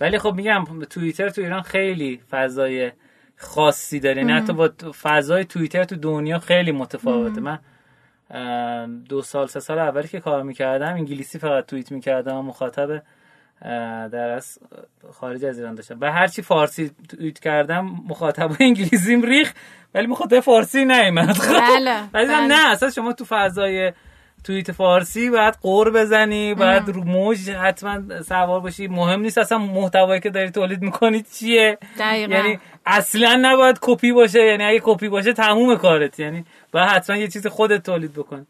ولی خب میگم توییتر تو ایران خیلی فضای خاصی داره. یعنی حتی با تو- فضای توییتر تو دنیا خیلی متفاوته. من دو سال سه سال اولی که کار می‌کردم انگلیسی فقط توییت می‌کردم مخاطب در از خارج از ایران داشتم. و هرچی فارسی توییت کردم مخاطب انگلیسیم ریخ ولی مخاطب فارسی نیومد. بله, بله. نه اصلا شما تو فضای توییت فارسی باید قور بزنی باید رو موج حتما سوار باشی. مهم نیست اصلا محتوایی که داری تولید می‌کنی چیه. دقیقا. یعنی اصلا نباید کپی باشه. یعنی اگه کپی باشه تموم کارت. یعنی باید حتما یه چیز خودت تولید بکنی.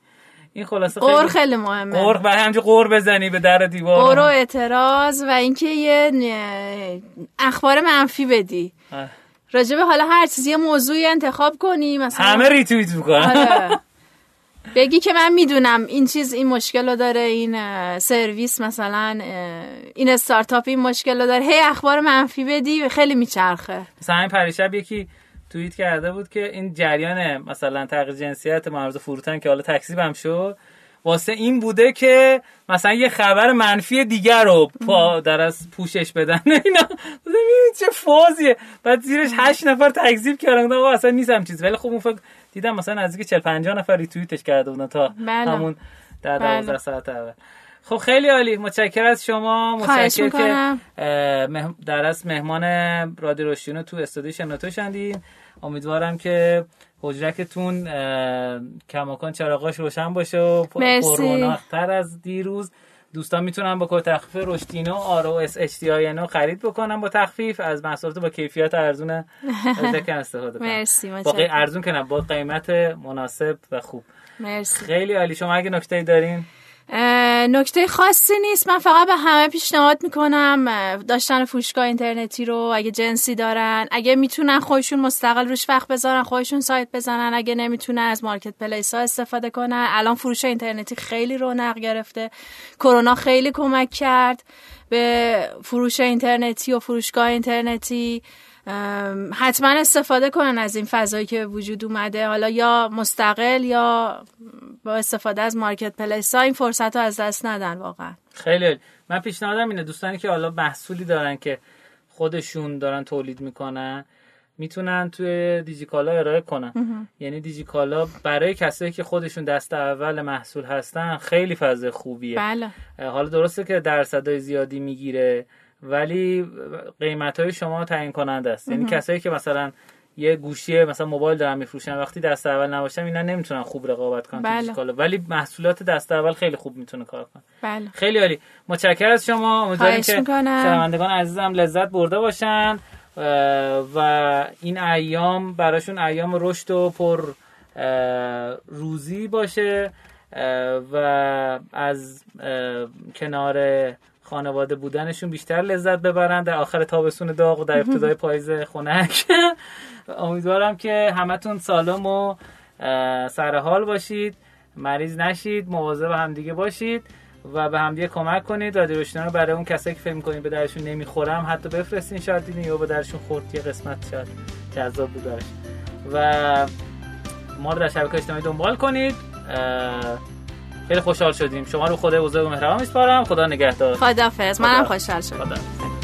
این خلاصه خیلی خیلی مهمه. غر برای همینجا غر بزنی به در دیوار. غر و اعتراض و اینکه یه اخبار منفی بدی. راجبه حالا هر چیزی یه موضوعی انتخاب کنی مثلا همه ریتویت می‌کنن. آره. بگی که من می‌دونم این چیز این مشکل رو داره این سرویس مثلا این استارتاپ این مشکل رو داره. هی اخبار منفی بدی خیلی میچرخه. مثلا این پریشب یکی توییت کرده بود که این جریان مثلا تغییر جنسیت معرض فروتن که حالا تکذیب هم شد واسه این بوده که مثلا یه خبر منفی دیگر رو پا در از پوشش بدن. اینا چه فازیه. بعد زیرش هشت نفر تکذیب کردن. آقا اصلا نیستم چیز ولی خب اون فکر دیدم مثلا نزدیک 40 50 نفر ریتوییتش کرده بودن تا بله. همون در 12 بله. ساعت اول. خب خیلی عالی. متشکر از شما. متشکر که در از مهمان رادیو رشدینو تو استودیو شنوتو شدین امیدوارم که حجرکتون کماکان چراغاش روشن باشه و پررونق‌تر از دیروز. دوستان می‌تونن با کد تخفیف رشدینو R O S H خرید بکنن با تخفیف. از محصولات با کیفیت ارزون استفاده کنن. مرسی با ارزون کنن با قیمت مناسب و خوب. مرسی. خیلی عالی. شما اگه نکته دارین؟ نکته خاصی نیست. من فقط به همه پیشنهاد می‌کنم داشتن فروشگاه اینترنتی رو اگه جنسی دارن اگه می‌تونن خودشون مستقل روش وقت بذارن خودشون سایت بزنن. اگه نمی‌تونن از مارکت پلیس ها استفاده کنن. الان فروش اینترنتی خیلی رونق گرفته. کرونا خیلی کمک کرد به فروش اینترنتی و فروشگاه اینترنتی. حتما استفاده کنن از این فضایی که وجود اومده. حالا یا مستقل یا با استفاده از مارکت پلیس ها این فرصت رو از دست ندن واقعا. خیلی من پیشنهادم اینه دوستانی که حالا محصولی دارن که خودشون دارن تولید می‌کنن می‌تونن توی دیجیکالا ارائه کنن. یعنی دیجیکالا برای کسایی که خودشون دست اول محصول هستن خیلی فضا خوبیه. بله. حالا درسته که درصدای زیادی می‌گیره. ولی قیمت های شما تعیین کننده است. یعنی کسایی که مثلا یه گوشی مثلا موبایل دارن میفروشن وقتی دست اول نباشن اینا نمی‌تونن خوب رقابت کنن بله. ولی محصولات دست اول خیلی خوب می‌تونه کار کنه. بله. خیلی عالی. متشکرم از شما. امیدوارم که شنوندگان عزیزم لذت برده باشن و این ایام براشون ایام رشد و پر روزی باشه و از کنار خانواده بودنشون بیشتر لذت ببرن. در آخر تابستون داغ و در ابتدای پاییز خنک. امیدوارم که همتون سالم و سرحال باشید. مریض نشید مواظب همدیگه باشید و به همدیگه کمک کنید. رادیو روشنا رو برای اون کسایی که فکر می‌کنید به درشون نمی‌خورم حتی بفرستین شاید دیدین یا به درشون خورد یه قسمت شاید جذاب بود و ما رو در شبکه اجتماعی دنبال کنید. خیلی خوشحال شدیم. شما رو خدا بزرگ و مهربان میسپارم. خدا نگهدار. خدافظ منم خوشحال شدم.